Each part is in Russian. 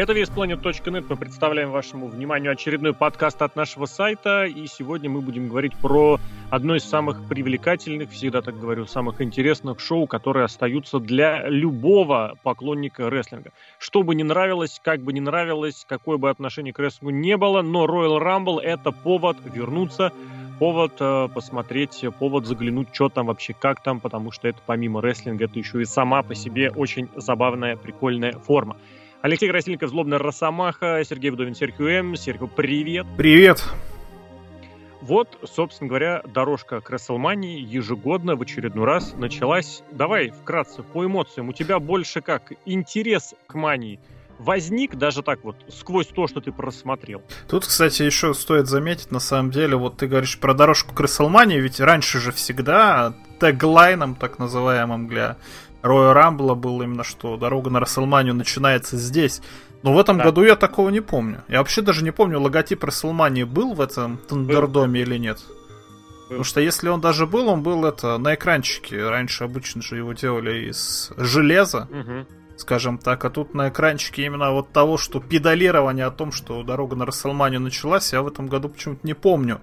Это весьplanet.net. Мы представляем вашему вниманию очередной подкаст от нашего сайта. И сегодня мы будем говорить про одно из самых привлекательных, всегда так говорю, самых интересных шоу, которые остаются для любого поклонника рестлинга. Что бы ни нравилось, как бы ни нравилось, какое бы отношение к рестлингу не было, но Royal Rumble это повод вернуться повод э, посмотреть, повод заглянуть, что там вообще, как там, потому что это помимо рестлинга, это еще и сама по себе очень забавная, прикольная форма. Алексей Красильников, Злобная Росомаха, Сергей Вдовин, Серхио М. Серхио, привет. Привет. Вот, собственно говоря, дорожка к Расселмании ежегодно в очередной раз началась. Давай вкратце по эмоциям. У тебя больше как интерес к мании возник даже так вот сквозь то, что ты просмотрел. Тут, кстати, еще стоит заметить, на самом деле, вот ты говоришь про дорожку к Расселмании, ведь раньше же всегда теглайном, так называемым, для Роя Рамбла был именно что дорога на Расселманию начинается здесь. Но в этом да. году я такого не помню. Я вообще даже не помню, логотип Расселмании был в этом Тандердоме или нет. Был. Потому что если он даже был, он был это на экранчике. Раньше обычно же его делали из железа, угу. скажем так. А тут на экранчике именно вот того, что педалирование о том, что дорога на Расселманию началась, я в этом году почему-то не помню.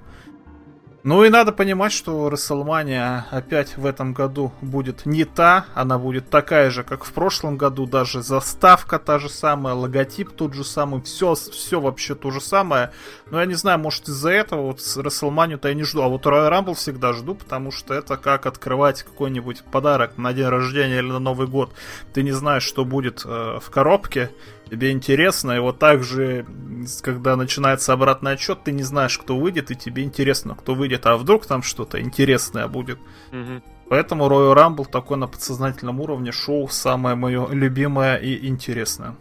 Ну и надо понимать, что WrestleMania опять в этом году будет не та, она будет такая же, как в прошлом году, даже заставка та же самая, логотип тот же самый, все, все вообще то же самое. Но я не знаю, может из-за этого вот с WrestleMania-то я не жду, а вот Royal Rumble всегда жду, потому что это как открывать какой-нибудь подарок на день рождения или на Новый год. Ты не знаешь, что будет э, в коробке, тебе интересно, и вот так же, когда начинается обратный отчет, ты не знаешь, кто выйдет, и тебе интересно, кто выйдет, а вдруг там что-то интересное будет. Угу. Поэтому Royal Rumble такой на подсознательном уровне шоу самое мое любимое и интересное.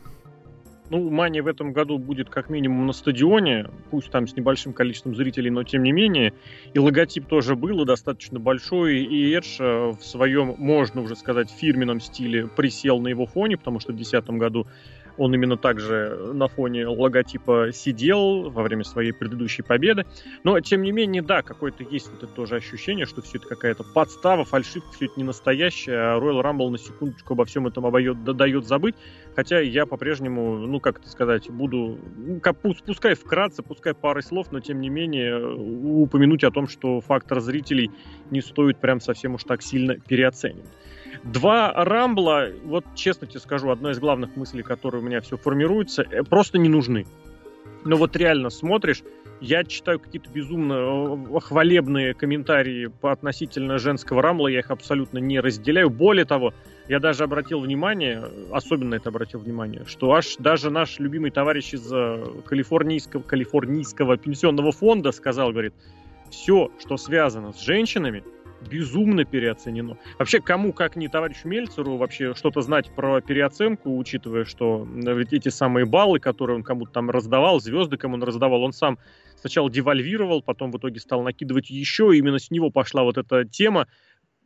Ну, Мания в этом году будет как минимум на стадионе, пусть там с небольшим количеством зрителей, но тем не менее. И логотип тоже был, и достаточно большой, и Эдж э, в своем, можно уже сказать, фирменном стиле присел на его фоне, потому что в 2010 году он именно так же на фоне логотипа сидел во время своей предыдущей победы. Но, тем не менее, да, какое-то есть вот это тоже ощущение, что все это какая-то подстава, фальшивка, все это не настоящее, а Royal Rumble на секундочку обо всем этом обоет, дает забыть. Хотя я по-прежнему, ну, как это сказать, буду, ну, пускай вкратце, пускай парой слов, но, тем не менее, упомянуть о том, что фактор зрителей не стоит прям совсем уж так сильно переоценивать. Два Рамбла, вот честно тебе скажу, одна из главных мыслей, которые у меня все формируется, э, просто не нужны. Но вот реально смотришь, я читаю какие-то безумно э, хвалебные комментарии по относительно женского рамбла, я их абсолютно не разделяю. Более того, я даже обратил внимание, особенно это обратил внимание, что аж даже наш любимый товарищ из э, калифорнийского, калифорнийского пенсионного фонда сказал, говорит, все, что связано с женщинами, безумно переоценено. Вообще, кому, как не товарищу Мельцеру, вообще что-то знать про переоценку, учитывая, что ведь эти самые баллы, которые он кому-то там раздавал, звезды, кому он раздавал, он сам сначала девальвировал, потом в итоге стал накидывать еще, и именно с него пошла вот эта тема,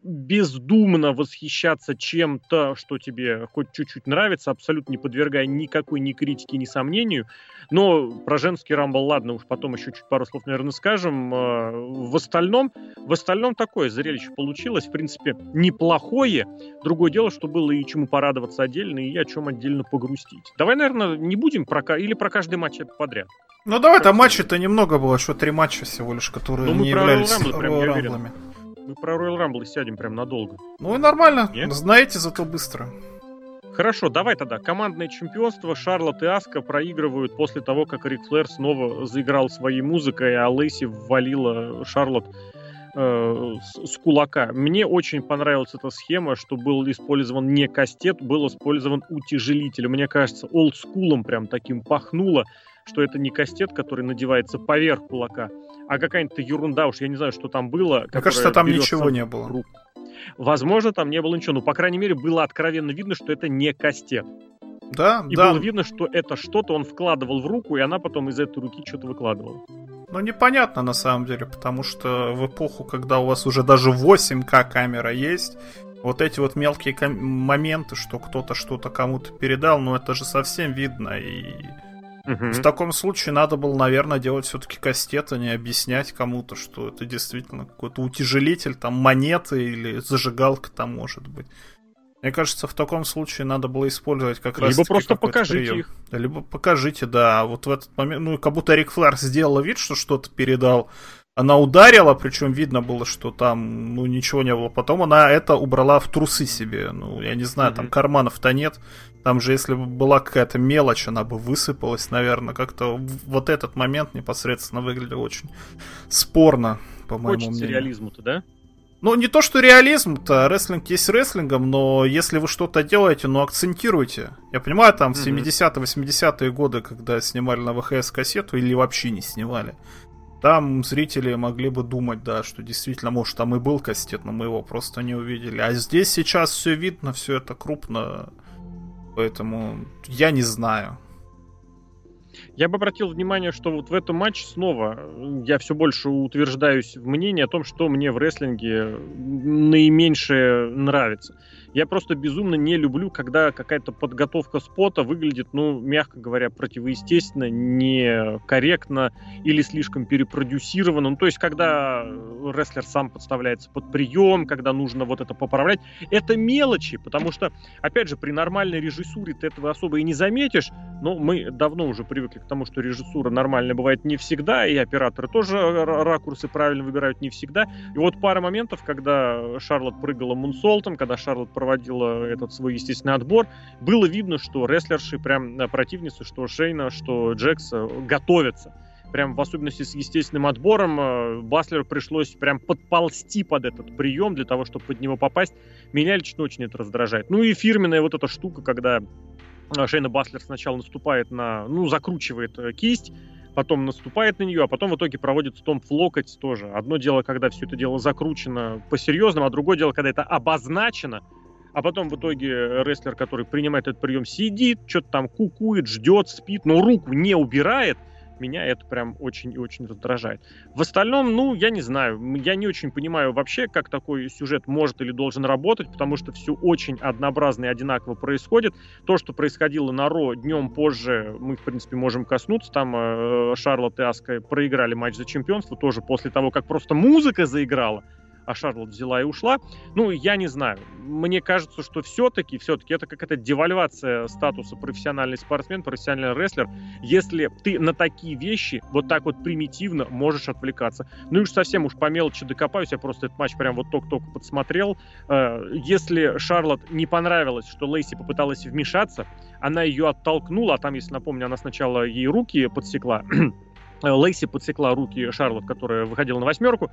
бездумно восхищаться чем-то, что тебе хоть чуть-чуть нравится, абсолютно не подвергая никакой ни критике, ни сомнению. Но про женский рамбл, ладно, уж потом еще чуть пару слов, наверное, скажем. А, в остальном, в остальном такое зрелище получилось, в принципе, неплохое. Другое дело, что было и чему порадоваться отдельно, и о чем отдельно погрустить. Давай, наверное, не будем про или про каждый матч подряд. Ну давай, там матчей-то немного было, что три матча всего лишь, которые ну, не являлись рамблами. Мы про Royal Rumble сядем прям надолго. Ну и нормально. Нет? Знаете, зато быстро. Хорошо, давай тогда. Командное чемпионство Шарлот и Аска проигрывают после того, как Рик Флэр снова заиграл своей музыкой, а Лейси ввалила Шарлот э, с, с кулака. Мне очень понравилась эта схема, что был использован не кастет, был использован утяжелитель. Мне кажется, олдскулом прям таким пахнуло, что это не кастет, который надевается поверх кулака, а какая-нибудь ерунда, уж я не знаю, что там было. Мне кажется, там ничего не было. Руку. Возможно, там не было ничего, но, по крайней мере, было откровенно видно, что это не кастет. Да, и да. было видно, что это что-то он вкладывал в руку, и она потом из этой руки что-то выкладывала. Ну, непонятно на самом деле, потому что в эпоху, когда у вас уже даже 8К камера есть, вот эти вот мелкие моменты, что кто-то что-то кому-то передал, ну это же совсем видно, и Угу. В таком случае надо было, наверное, делать все-таки кастет, а не объяснять кому-то, что это действительно какой-то утяжелитель, там монеты или зажигалка там может быть. Мне кажется, в таком случае надо было использовать как раз... Либо просто покажите прием. их. Либо покажите, да. Вот в этот момент, ну, как будто Рик Флэр сделал вид, что что-то передал. Она ударила, причем видно было, что там, ну, ничего не было. Потом она это убрала в трусы себе. Ну, я не знаю, mm-hmm. там карманов-то нет. Там же, если бы была какая-то мелочь, она бы высыпалась, наверное. Как-то вот этот момент непосредственно выглядел очень спорно, по моему Хочется мнению. реализму-то, да? Ну, не то, что реализм-то, рестлинг есть рестлингом, но если вы что-то делаете, ну, акцентируйте. Я понимаю, там, в 70-е, 80-е годы, когда снимали на ВХС кассету или вообще не снимали, там зрители могли бы думать, да, что действительно, может, там и был кастет, но мы его просто не увидели. А здесь сейчас все видно, все это крупно, поэтому я не знаю. Я бы обратил внимание, что вот в этом матче снова я все больше утверждаюсь в мнении о том, что мне в рестлинге наименьше нравится. Я просто безумно не люблю, когда какая-то подготовка спота выглядит, ну, мягко говоря, противоестественно, некорректно или слишком перепродюсировано. Ну, то есть, когда рестлер сам подставляется под прием, когда нужно вот это поправлять, это мелочи, потому что, опять же, при нормальной режиссуре ты этого особо и не заметишь, но мы давно уже привыкли к тому, что режиссура нормальная бывает не всегда, и операторы тоже ракурсы правильно выбирают не всегда. И вот пара моментов, когда Шарлот прыгала мунсолтом, когда Шарлот проводила этот свой естественный отбор, было видно, что рестлерши, прям э, противницы, что Шейна, что Джекс э, готовятся прям в особенности с естественным отбором, э, Баслеру пришлось прям подползти под этот прием для того, чтобы под него попасть. Меня лично очень это раздражает. Ну и фирменная вот эта штука, когда Шейна Баслер сначала наступает на, ну, закручивает кисть, потом наступает на нее, а потом в итоге проводит стомп в локоть тоже. Одно дело, когда все это дело закручено по-серьезному, а другое дело, когда это обозначено, а потом в итоге рестлер, который принимает этот прием, сидит, что-то там кукует, ждет, спит, но руку не убирает, меня это прям очень и очень раздражает. В остальном, ну, я не знаю, я не очень понимаю вообще, как такой сюжет может или должен работать, потому что все очень однообразно и одинаково происходит. То, что происходило на Ро днем позже, мы, в принципе, можем коснуться. Там э, Шарлотт и Аска проиграли матч за чемпионство тоже после того, как просто музыка заиграла а Шарлот взяла и ушла. Ну, я не знаю. Мне кажется, что все-таки, все-таки это какая-то девальвация статуса профессиональный спортсмен, профессиональный рестлер, если ты на такие вещи вот так вот примитивно можешь отвлекаться. Ну и уж совсем уж по мелочи докопаюсь, я просто этот матч прям вот только-только подсмотрел. Э, если Шарлот не понравилось, что Лейси попыталась вмешаться, она ее оттолкнула, а там, если напомню, она сначала ей руки подсекла, Лейси подсекла руки Шарлот, которая выходила на восьмерку,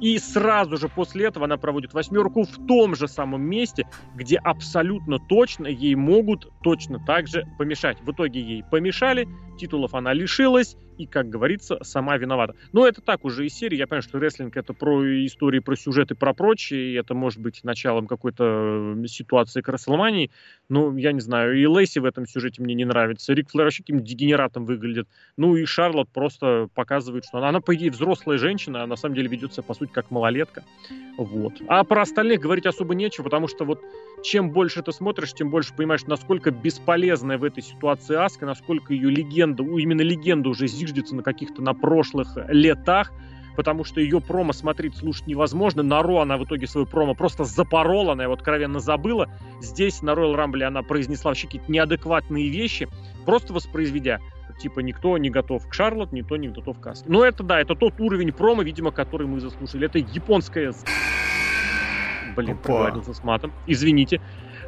и сразу же после этого она проводит восьмерку в том же самом месте, где абсолютно точно ей могут точно так же помешать. В итоге ей помешали, титулов она лишилась, и, как говорится, сама виновата. Но это так уже из серии. Я понимаю, что рестлинг это про истории, про сюжеты, про прочее, и это может быть началом какой-то ситуации к Расселмании. Но я не знаю, и Лейси в этом сюжете мне не нравится. Рик Флэр вообще каким дегенератом выглядит. Ну и Шарлот просто показывает, что она, она, по идее, взрослая женщина, а на самом деле ведет себя, по сути, как малолетка. Вот. А про остальных говорить особо нечего, потому что вот чем больше ты смотришь, тем больше понимаешь, насколько бесполезная в этой ситуации Аска, насколько ее легенда, именно легенда уже зиждется на каких-то на прошлых летах, потому что ее промо смотреть, слушать невозможно. На Ро она в итоге свою промо просто запорола, она его откровенно забыла. Здесь на Royal Rumble она произнесла вообще какие-то неадекватные вещи, просто воспроизведя типа никто не готов к Шарлот, никто не готов к Аске. Но это да, это тот уровень промо, видимо, который мы заслужили. Это японская... Блин, проговорился с матом. Извините.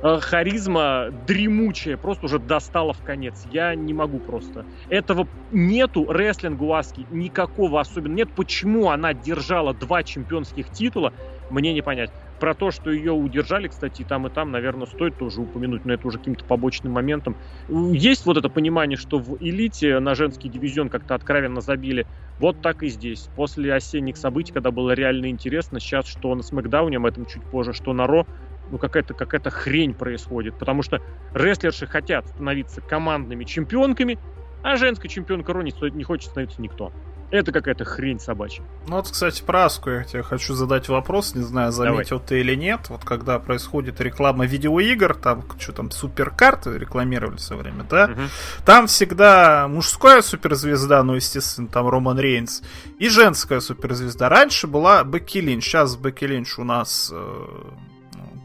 Э, харизма дремучая, просто уже достала в конец. Я не могу просто. Этого нету рестлинга Аски никакого особенно нет. Почему она держала два чемпионских титула, мне не понять. Про то, что ее удержали, кстати, и там, и там, наверное, стоит тоже упомянуть, но это уже каким-то побочным моментом. Есть вот это понимание, что в элите на женский дивизион как-то откровенно забили. Вот так и здесь. После осенних событий, когда было реально интересно, сейчас что на Смакдауне, об этом чуть позже, что на Ро, ну какая-то какая хрень происходит, потому что рестлерши хотят становиться командными чемпионками, а женская чемпионка Ро не, хочет становиться никто. Это какая-то хрень собачья. Ну вот, кстати, про Аску я тебе хочу задать вопрос, не знаю, заметил Давай. ты или нет. Вот когда происходит реклама видеоигр, там что там, суперкарты рекламировали все время, да? Угу. Там всегда мужская суперзвезда, ну, естественно, там Роман Рейнс, и женская суперзвезда. Раньше была Бекки Линч, сейчас Бекки Линч у нас, э,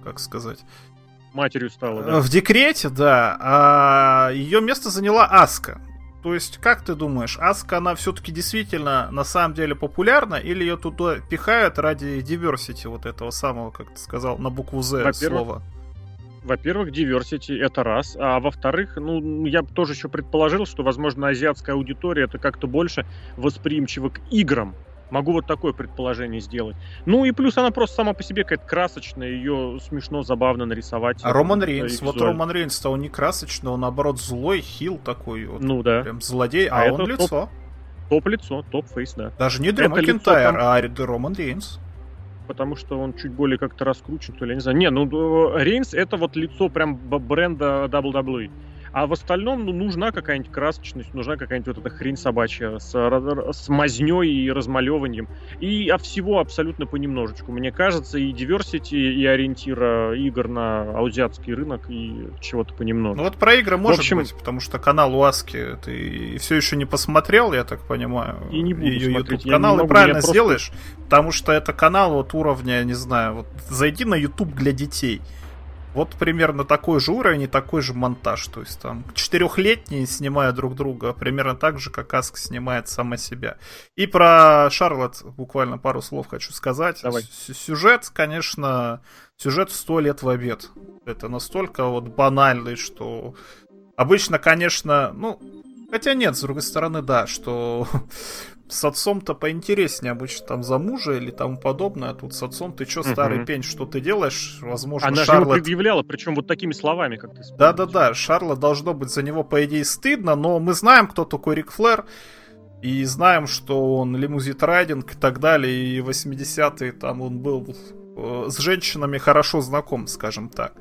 как сказать, матерью стала, да. В декрете, да. А ее место заняла Аска. То есть, как ты думаешь, Аска, она все-таки действительно на самом деле популярна, или ее туда пихают ради diversity вот этого самого, как ты сказал, на букву Z слова? Во-первых, diversity это раз, а во-вторых, ну, я тоже еще предположил, что, возможно, азиатская аудитория это как-то больше восприимчива к играм, Могу вот такое предположение сделать. Ну и плюс она просто сама по себе какая-то красочная, ее смешно, забавно нарисовать. А Роман Рейнс, вот Роман Рейнс-то он не красочный, он наоборот злой, heel такой вот. Ну да. Прям злодей, а, а он лицо. Топ-лицо, топ- face, да. Даже не Дрю Макентайр, там... а Роман Рейнс потому что он чуть более как-то раскручен, то ли, я не знаю. Не, ну, Рейнс это вот лицо прям бренда WWE. А в остальном ну, нужна какая-нибудь красочность, нужна какая-нибудь вот эта хрень собачья с, с мазней и размалеванием. И от всего абсолютно понемножечку. Мне кажется, и diversity, и ориентира игр на азиатский рынок, и чего-то понемножку. Ну вот про игры может общем, быть, потому что канал у Аски ты все еще не посмотрел, я так понимаю. И не буду ее YouTube канал, и правильно просто... сделаешь, потому что это канал вот уровня, не знаю, вот зайди на YouTube для детей. Вот примерно такой же уровень и такой же монтаж. То есть там четырехлетние снимают друг друга примерно так же, как Аск снимает сама себя. И про Шарлот буквально пару слов хочу сказать. Давай. Сюжет, конечно, сюжет сто лет в обед. Это настолько вот банальный, что обычно, конечно, ну, Хотя нет, с другой стороны, да, что с отцом-то поинтереснее обычно там за мужа или тому подобное, а тут с отцом ты что, старый пень, что ты делаешь? Возможно, Она Шарлот... же ему предъявляла, причем вот такими словами, как ты Да-да-да, Шарла должно быть за него, по идее, стыдно, но мы знаем, кто такой Рик Флэр, и знаем, что он лимузит райдинг и так далее, и 80-е там он был э, с женщинами хорошо знаком, скажем так.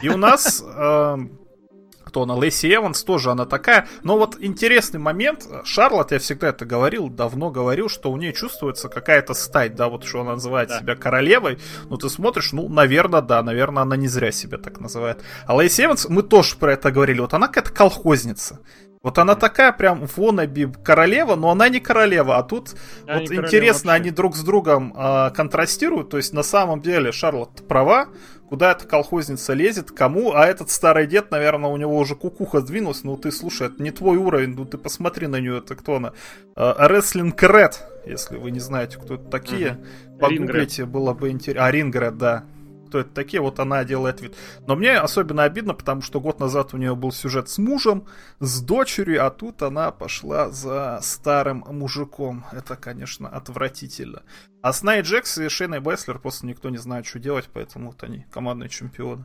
И у нас э, кто она, Лэйси Эванс тоже она такая. Но вот интересный момент, Шарлот, я всегда это говорил, давно говорил, что у нее чувствуется какая-то стать, да, вот что она называет да. себя королевой. Ну, ты смотришь, ну, наверное, да, наверное, она не зря себя так называет. А Лэйси Эванс, мы тоже про это говорили, вот она какая-то колхозница. Вот она такая прям вонаби королева, но она не королева. А тут а вот интересно, они друг с другом э, контрастируют. То есть на самом деле Шарлотт права, куда эта колхозница лезет, кому, а этот старый дед, наверное, у него уже кукуха сдвинулась, ну ты, слушай, это не твой уровень, ну ты посмотри на нее, это кто она? Рестлинг Ред, если вы не знаете, кто это такие, угу. погуглите, было бы интересно. А, Рингред, да кто это такие, вот она делает вид. Но мне особенно обидно, потому что год назад у нее был сюжет с мужем, с дочерью, а тут она пошла за старым мужиком. Это, конечно, отвратительно. А с Най Джекс и Шейной Беслер просто никто не знает, что делать, поэтому вот они командные чемпионы.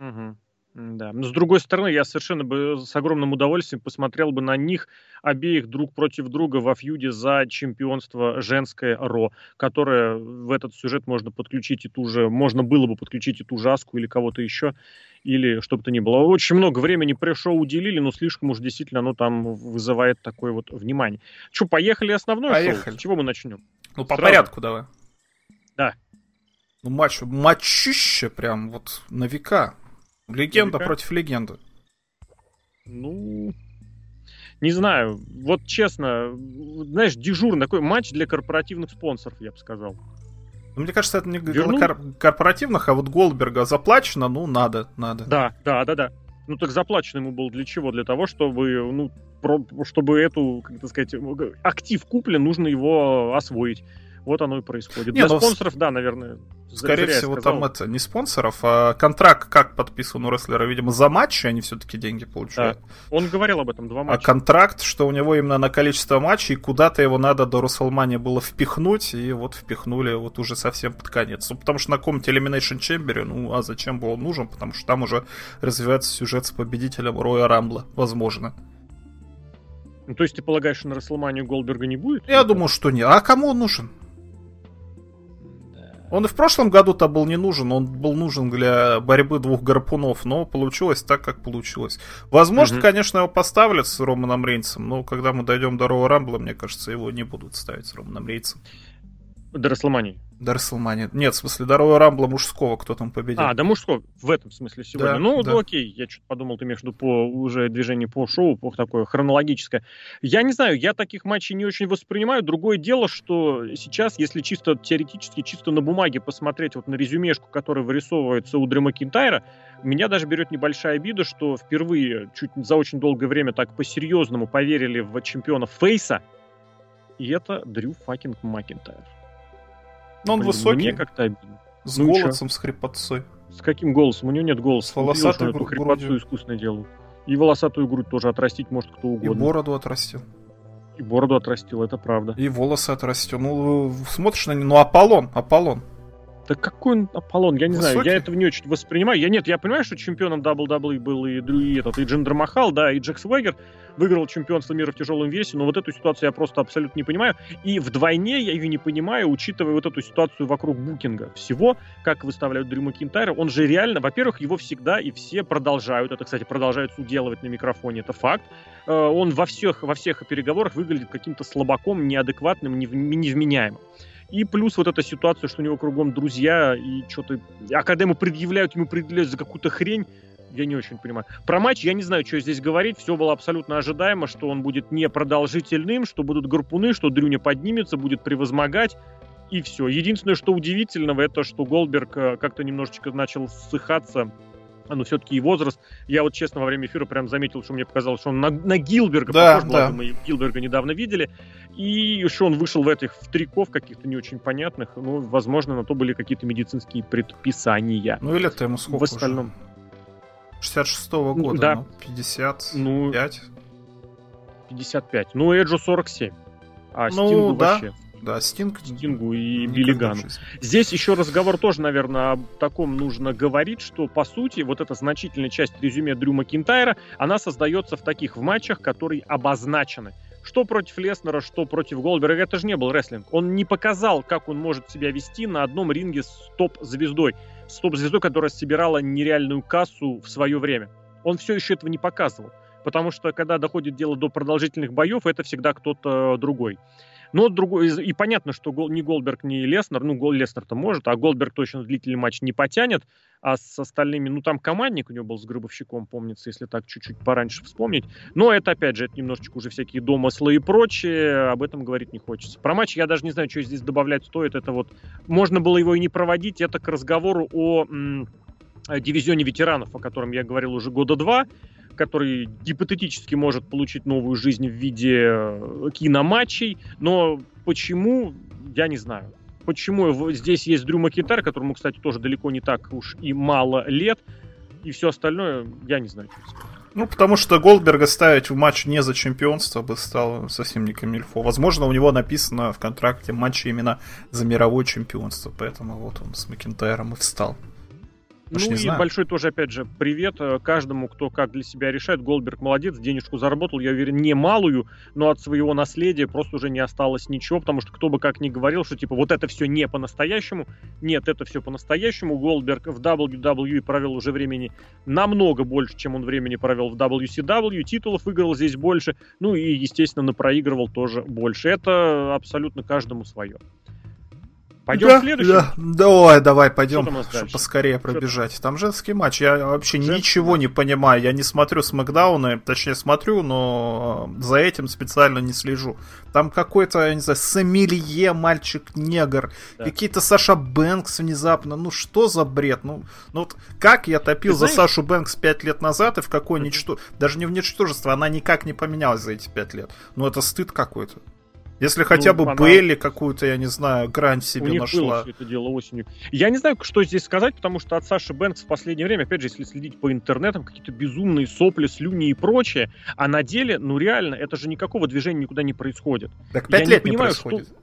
Угу. Да. Но с другой стороны, я совершенно бы с огромным удовольствием посмотрел бы на них обеих друг против друга во фьюде за чемпионство женское РО, которое в этот сюжет можно подключить и ту же, можно было бы подключить и ту жаску или кого-то еще, или что бы то ни было. Очень много времени пресс-шоу уделили, но слишком уж действительно оно там вызывает такое вот внимание. Что, поехали основное поехали. шоу? С чего мы начнем? Ну, по Сразу. порядку давай. Да. Ну, матч, матчище прям вот на века. Легенда Велика? против легенды. Ну, не знаю. Вот честно, знаешь, дежурный такой матч для корпоративных спонсоров, я бы сказал. Ну, мне кажется, это не Вернул? для кор- корпоративных, а вот Голдберга заплачено, ну, надо, надо. Да, да, да, да. Ну, так заплачено ему было для чего? Для того, чтобы, ну, про, чтобы эту, как это сказать, актив куплен, нужно его освоить. Вот оно и происходит. Не, Для ну, спонсоров, да, наверное. Скорее всего, там это не спонсоров, а контракт как подписан у рестлера, видимо, за матчи они все-таки деньги получают. Да. Он говорил об этом, два матча. А контракт, что у него именно на количество матчей, куда-то его надо до Руслмани было впихнуть, и вот впихнули вот уже совсем под конец. Ну, потому что на каком-то Elimination Chamber, ну, а зачем был он нужен? Потому что там уже развивается сюжет с победителем Роя Рамбла, возможно. Ну, то есть ты полагаешь, что на Расселманию Голдберга не будет? Я думаю, что не. А кому он нужен? Он и в прошлом году-то был не нужен, он был нужен для борьбы двух гарпунов, но получилось так, как получилось. Возможно, угу. конечно, его поставлят с Романом Рейнсом, но когда мы дойдем до Роу Рамбла, мне кажется, его не будут ставить с Романом Рейнсом. До Расселмании? До Расселмани. Нет, в смысле, до Роя Рамбла мужского кто там победил. А, до мужского, в этом смысле сегодня. Да, ну, да. ну, окей, я что-то подумал, ты имеешь в виду по уже движению по шоу, по такое хронологическое. Я не знаю, я таких матчей не очень воспринимаю. Другое дело, что сейчас, если чисто теоретически, чисто на бумаге посмотреть вот на резюмешку, которая вырисовывается у Дрю Макинтайра, меня даже берет небольшая обида, что впервые чуть за очень долгое время так по-серьезному поверили в чемпиона face а, и это Дрю fucking Макинтайр. Но он Блин, высокий. Мне как-то обидно. С ну, голосом, с хрипотцой. С каким голосом? У него нет голоса. С волосатой грудью. хрипотцу искусственно делают. И волосатую грудь тоже отрастить может кто угодно. И бороду отрастил. И бороду отрастил, это правда. И волосы отрастил. Ну, смотришь на него, ну, Аполлон, Аполлон. Да какой он Аполлон? Я не Высокий? знаю, я этого не очень воспринимаю. Я нет, я понимаю, что чемпионом WWE был и, и этот, и Джиндер Махал, да, и Джек Сваггер выиграл чемпионство мира в тяжелом весе, но вот эту ситуацию я просто абсолютно не понимаю. И вдвойне я ее не понимаю, учитывая вот эту ситуацию вокруг букинга всего, как выставляют Дрю Макинтайра. Он же реально, во-первых, его всегда и все продолжают, это, кстати, продолжают уделывать на микрофоне, это факт. Э, он во всех, во всех переговорах выглядит каким-то слабаком, неадекватным, невменяемым. И плюс вот эта ситуация, что у него кругом друзья, и что-то... А когда ему предъявляют, ему предъявляют за какую-то хрень, я не очень понимаю. Про матч я не знаю, что здесь говорить. Все было абсолютно ожидаемо, что он будет непродолжительным, что будут гарпуны, что Дрюня поднимется, будет превозмогать. И все. Единственное, что удивительного, это что Голдберг э, как-то немножечко начал ссыхаться ну, все-таки и возраст. Я вот, честно, во время эфира прям заметил, что мне показалось, что он на, на Гилберга да, похож, да. мы Гилберга недавно видели. И еще он вышел в этих в триков каких-то не очень понятных. Ну, возможно, на то были какие-то медицинские предписания. Ну, или это ему сколько В остальном... Уже? 66-го года, да. ну, 55. Ну, 55. Ну, Эджу 47. А ну, Стингу да. вообще. Да, Стинг. Стингу и Биллигану. Здесь еще разговор тоже, наверное, о таком нужно говорить, что, по сути, вот эта значительная часть резюме Дрю Макинтайра, она создается в таких в матчах, которые обозначены. Что против Леснера, что против Голдберга, это же не был рестлинг. Он не показал, как он может себя вести на одном ринге с топ-звездой с топ-звездой, которая собирала нереальную кассу в свое время. Он все еще этого не показывал. Потому что, когда доходит дело до продолжительных боев, это всегда кто-то другой. Но другой, и понятно, что ни Голдберг, ни Леснер, ну, Гол Леснер-то может, а Голдберг точно длительный матч не потянет, а с остальными, ну, там командник у него был с Гробовщиком, помнится, если так чуть-чуть пораньше вспомнить. Но это, опять же, это немножечко уже всякие домыслы и прочее, об этом говорить не хочется. Про матч я даже не знаю, что здесь добавлять стоит, это вот, можно было его и не проводить, это к разговору о м- дивизионе ветеранов, о котором я говорил уже года два, который гипотетически может получить новую жизнь в виде э, киноматчей, но почему, я не знаю. Почему здесь есть Дрю Макинтайр, которому, кстати, тоже далеко не так уж и мало лет, и все остальное, я не знаю, что ну, потому что Голдберга ставить в матч не за чемпионство бы стало совсем не камильфо. Возможно, у него написано в контракте матчи именно за мировое чемпионство, поэтому вот он с Макинтайром и встал. Ну и знаю. большой тоже, опять же, привет э, каждому, кто как для себя решает. Голдберг молодец, денежку заработал, я уверен, не малую, но от своего наследия просто уже не осталось ничего, потому что кто бы как ни говорил, что типа вот это все не по-настоящему. Нет, это все по-настоящему. Голдберг в WWE провел уже времени намного больше, чем он времени провел в WCW. Титулов выиграл здесь больше. Ну и, естественно, проигрывал тоже больше. Это абсолютно каждому свое. Пойдем да, следующий? Да, давай, давай, пойдем, чтобы поскорее пробежать. Там женский матч, я вообще женский ничего матч. не понимаю. Я не смотрю смакдауны, точнее смотрю, но за этим специально не слежу. Там какой-то, я не знаю, Сомелье, мальчик-негр, да. какие-то Саша Бэнкс внезапно. Ну что за бред? Ну, ну вот как я топил Ты за знаешь... Сашу Бэнкс пять лет назад и в какое ничто... Даже не в ничтожество, она никак не поменялась за эти пять лет. Ну это стыд какой-то. Если хотя ну, бы она... Белли какую-то, я не знаю, грань себе У них нашла. Было все это дело осенью. Я не знаю, что здесь сказать, потому что от Саши Бэнкс в последнее время, опять же, если следить по интернетам, какие-то безумные сопли, слюни и прочее, а на деле, ну реально, это же никакого движения никуда не происходит. Так пять лет не, понимаю, происходит. Что...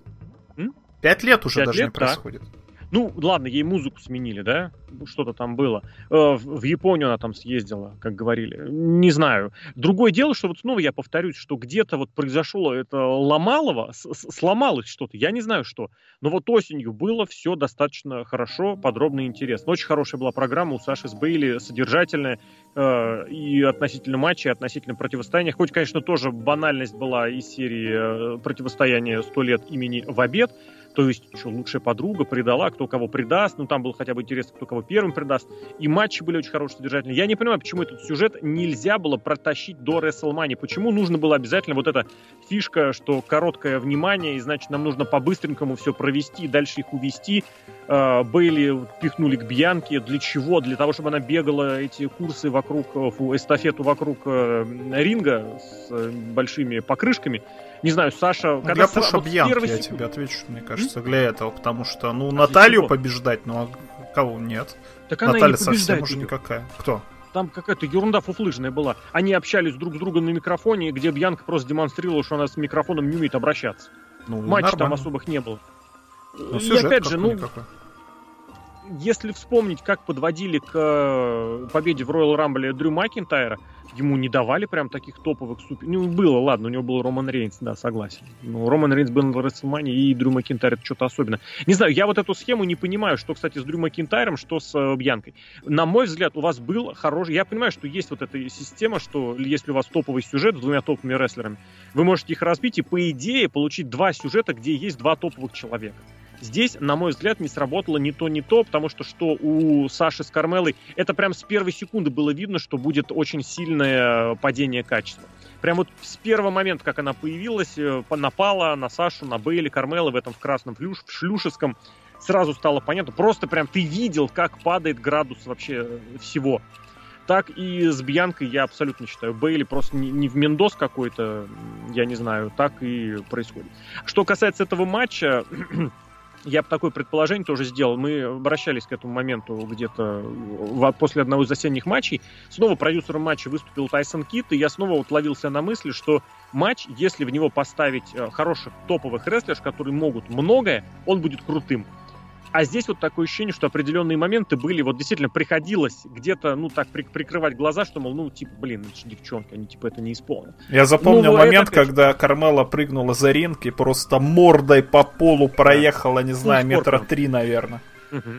Пять лет уже 5 даже лет, не происходит. Да. Ну, ладно, ей музыку сменили, да? Что-то там было. Э, в Японию она там съездила, как говорили. Не знаю. Другое дело, что вот снова я повторюсь, что где-то вот произошло это ломалово, сломалось что-то, я не знаю что. Но вот осенью было все достаточно хорошо, подробно и интересно. Очень хорошая была программа у Саши с Бейли, содержательная э, и относительно матча, и относительно противостояния. Хоть, конечно, тоже банальность была из серии э, противостояния «100 лет имени в обед», То есть, что, лучшая подруга предала, кто кого предаст. Ну, там было хотя бы интересно, кто кого первым предаст. И матчи были очень хорошие, содержательные. Я не понимаю, почему этот сюжет нельзя было протащить до WrestleMania. Почему нужно было обязательно вот эта фишка, что короткое внимание, и значит, нам нужно по-быстренькому все провести, дальше их увести. Э, Бейли пихнули к Бьянке. Для чего? Для того, чтобы она бегала эти курсы вокруг, эстафету вокруг э, ринга с э, большими покрышками. Не знаю, Саша... Ну, когда для пуша вот Бьянки, я секунд... тебе отвечу, мне кажется, для этого. Потому что, ну, а Наталью побеждать, ну, а кого нет? Так она Наталья совсем уже никакая. Кто? там какая-то ерунда фуфлыжная была. Они общались друг с другом на микрофоне, где Бьянка просто демонстрировала, что она с микрофоном не умеет обращаться. Ну, Матчей там особых не было. Ну, и опять же, ну, никакой. Если вспомнить, как подводили к э, победе в Royal Rumble Дрю Макинтайра, ему не давали прям таких топовых супер... Ну, было, ладно, у него был Роман Рейнс, да, согласен. Но Роман Рейнс был в WrestleMania, и Дрю Макинтайр это что-то особенное. Не знаю, я вот эту схему не понимаю, что, кстати, с Дрю Макинтайром, что с э, Бьянкой. На мой взгляд, у вас был хороший... Я понимаю, что есть вот эта система, что если у вас топовый сюжет с двумя топовыми рестлерами, вы можете их разбить и, по идее, получить два сюжета, где есть два топовых человека. Здесь, на мой взгляд, не сработало ни то, ни то, потому что что у Саши с Кармелой, это прям с первой секунды было видно, что будет очень сильное падение качества. Прям вот с первого момента, как она появилась, э, напала на Сашу, на Бейли, Кармела в этом в красном флюш, в шлюшеском, сразу стало понятно. Просто прям ты видел, как падает градус вообще всего. Так и с Бьянкой я абсолютно считаю. Бейли просто не, не в Мендос какой-то, я не знаю, так и происходит. Что касается этого матча, я бы такое предположение тоже сделал. Мы обращались к этому моменту где-то после одного из осенних матчей. Снова продюсером матча выступил Тайсон Кит, и я снова вот ловился на мысли, что матч, если в него поставить э, хороших топовых рестлеров, которые могут многое, он будет крутым. А здесь вот такое ощущение, что определенные моменты были, вот действительно приходилось где-то, ну, так при, прикрывать глаза, что, мол, ну, типа, блин, это же девчонка, они, типа, это не исполнят. Я запомнил ну, момент, это, когда Кармела прыгнула за ринг и просто мордой по полу проехала, не знаю, ну, метра три, наверное. Угу.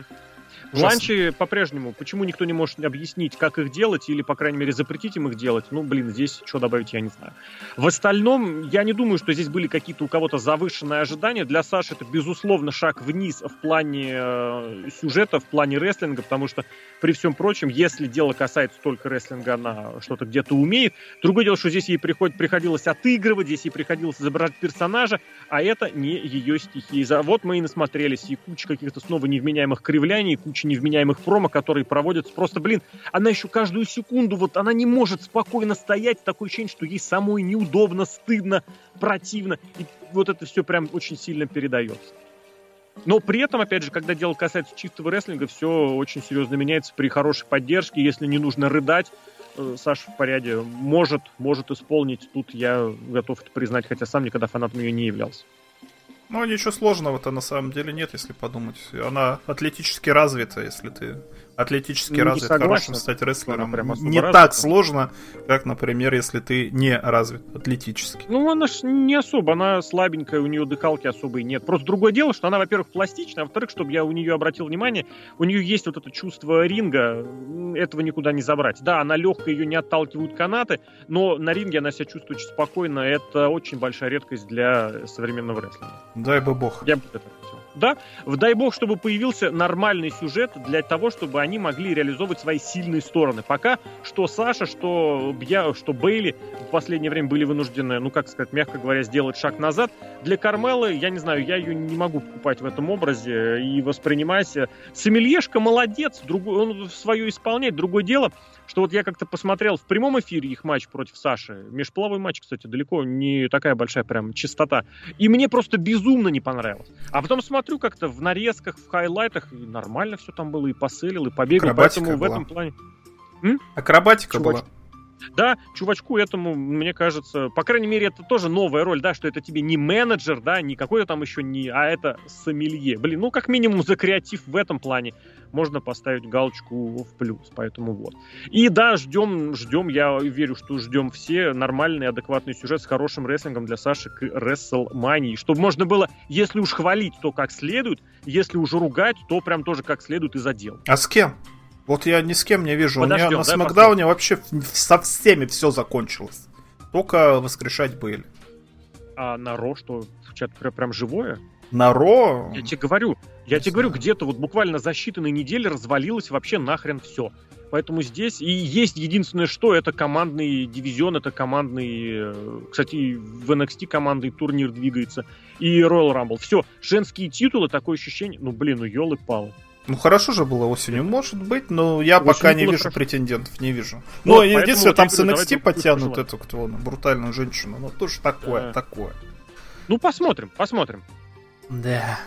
Ланчи по-прежнему. Почему никто не может объяснить, как их делать, или, по крайней мере, запретить им их делать? Ну, блин, здесь что добавить, я не знаю. В остальном, я не думаю, что здесь были какие-то у кого-то завышенные ожидания. Для Саши это, безусловно, шаг вниз в плане э, сюжета, в плане рестлинга, потому что, при всем прочем, если дело касается только рестлинга, она что-то где-то умеет. Другое дело, что здесь ей приход, приходилось отыгрывать, здесь ей приходилось изображать персонажа, а это не ее стихия. Вот мы и насмотрелись, и куча каких-то снова невменяемых кривляний, и куча невменяемых промо, которые проводятся. Просто, блин, она еще каждую секунду, вот она не может спокойно стоять. Такое ощущение, что ей самой неудобно, стыдно, противно. И вот это все прям очень сильно передается. Но при этом, опять же, когда дело касается чистого рестлинга, все очень серьезно меняется при хорошей поддержке. Если не нужно рыдать, э, Саша в порядке может, может исполнить. Тут я готов это признать, хотя сам никогда фанатом ее не являлся. Ну, ничего сложного-то на самом деле нет, если подумать. Она атлетически развита, если ты атлетически ну, развит, согласен, хорошим стать рестлером. Не развита. так сложно, как, например, если ты не развит атлетически. Ну, она ж не особо, она слабенькая, у нее дыхалки особой нет. Просто другое дело, что она, во-первых, пластичная, а во-вторых, чтобы я у нее обратил внимание, у нее есть вот это чувство ринга, этого никуда не забрать. Да, она легкая, ее не отталкивают канаты, но на ринге она себя чувствует очень спокойно. Это очень большая редкость для современного рестлинга. Дай бы бог. Я бы это хотел. Да, дай бог, чтобы появился нормальный сюжет для того, чтобы они могли реализовывать свои сильные стороны. Пока что Саша, что Бья, что Бейли в последнее время были вынуждены, ну, как сказать, мягко говоря, сделать шаг назад. Для Кармелы, я не знаю, я ее не могу покупать в этом образе и воспринимать. Сомельешка молодец, другой, он свое исполняет. Другое дело, что вот я как-то посмотрел в прямом эфире их матч против Саши. Межполовой матч, кстати, далеко не такая большая прям частота. И мне просто безумно не понравилось. А потом смотрю как-то в нарезках, в хайлайтах, и нормально все там было, и поселил, и побегал. Акробатика поэтому была. в этом плане... М? Акробатика Чувач... была. Да, чувачку этому, мне кажется, по крайней мере, это тоже новая роль, да, что это тебе не менеджер, да, не какой-то там еще не, а это сомелье. Блин, ну как минимум за креатив в этом плане можно поставить галочку в плюс, поэтому вот. И да, ждем, ждем, я верю, что ждем все нормальный, адекватный сюжет с хорошим рестлингом для Саши к WrestleMania, чтобы можно было, если уж хвалить, то как следует, если уж ругать, то прям тоже как следует и задел. А с кем? Вот я ни с кем не вижу. Подождем, У меня на Смакдауне вообще со всеми все закончилось. Только воскрешать были. А на Ро что? Прям живое? На Ро... Я тебе говорю, я тебе говорю, где-то вот буквально за считанные недели развалилось вообще нахрен все. Поэтому здесь и есть единственное, что это командный дивизион, это командный, э, кстати, в NXT командный турнир двигается, и Royal Rumble. Все, женские титулы, такое ощущение, ну блин, ну елы-палы. Ну хорошо же было осенью, может быть, но я Очень пока не вижу хорошо. претендентов, не вижу. Ну, вот, но единственное, там с NXT потянут эту кто брутальную женщину, но тоже такое, да. такое. Ну посмотрим, посмотрим. Да.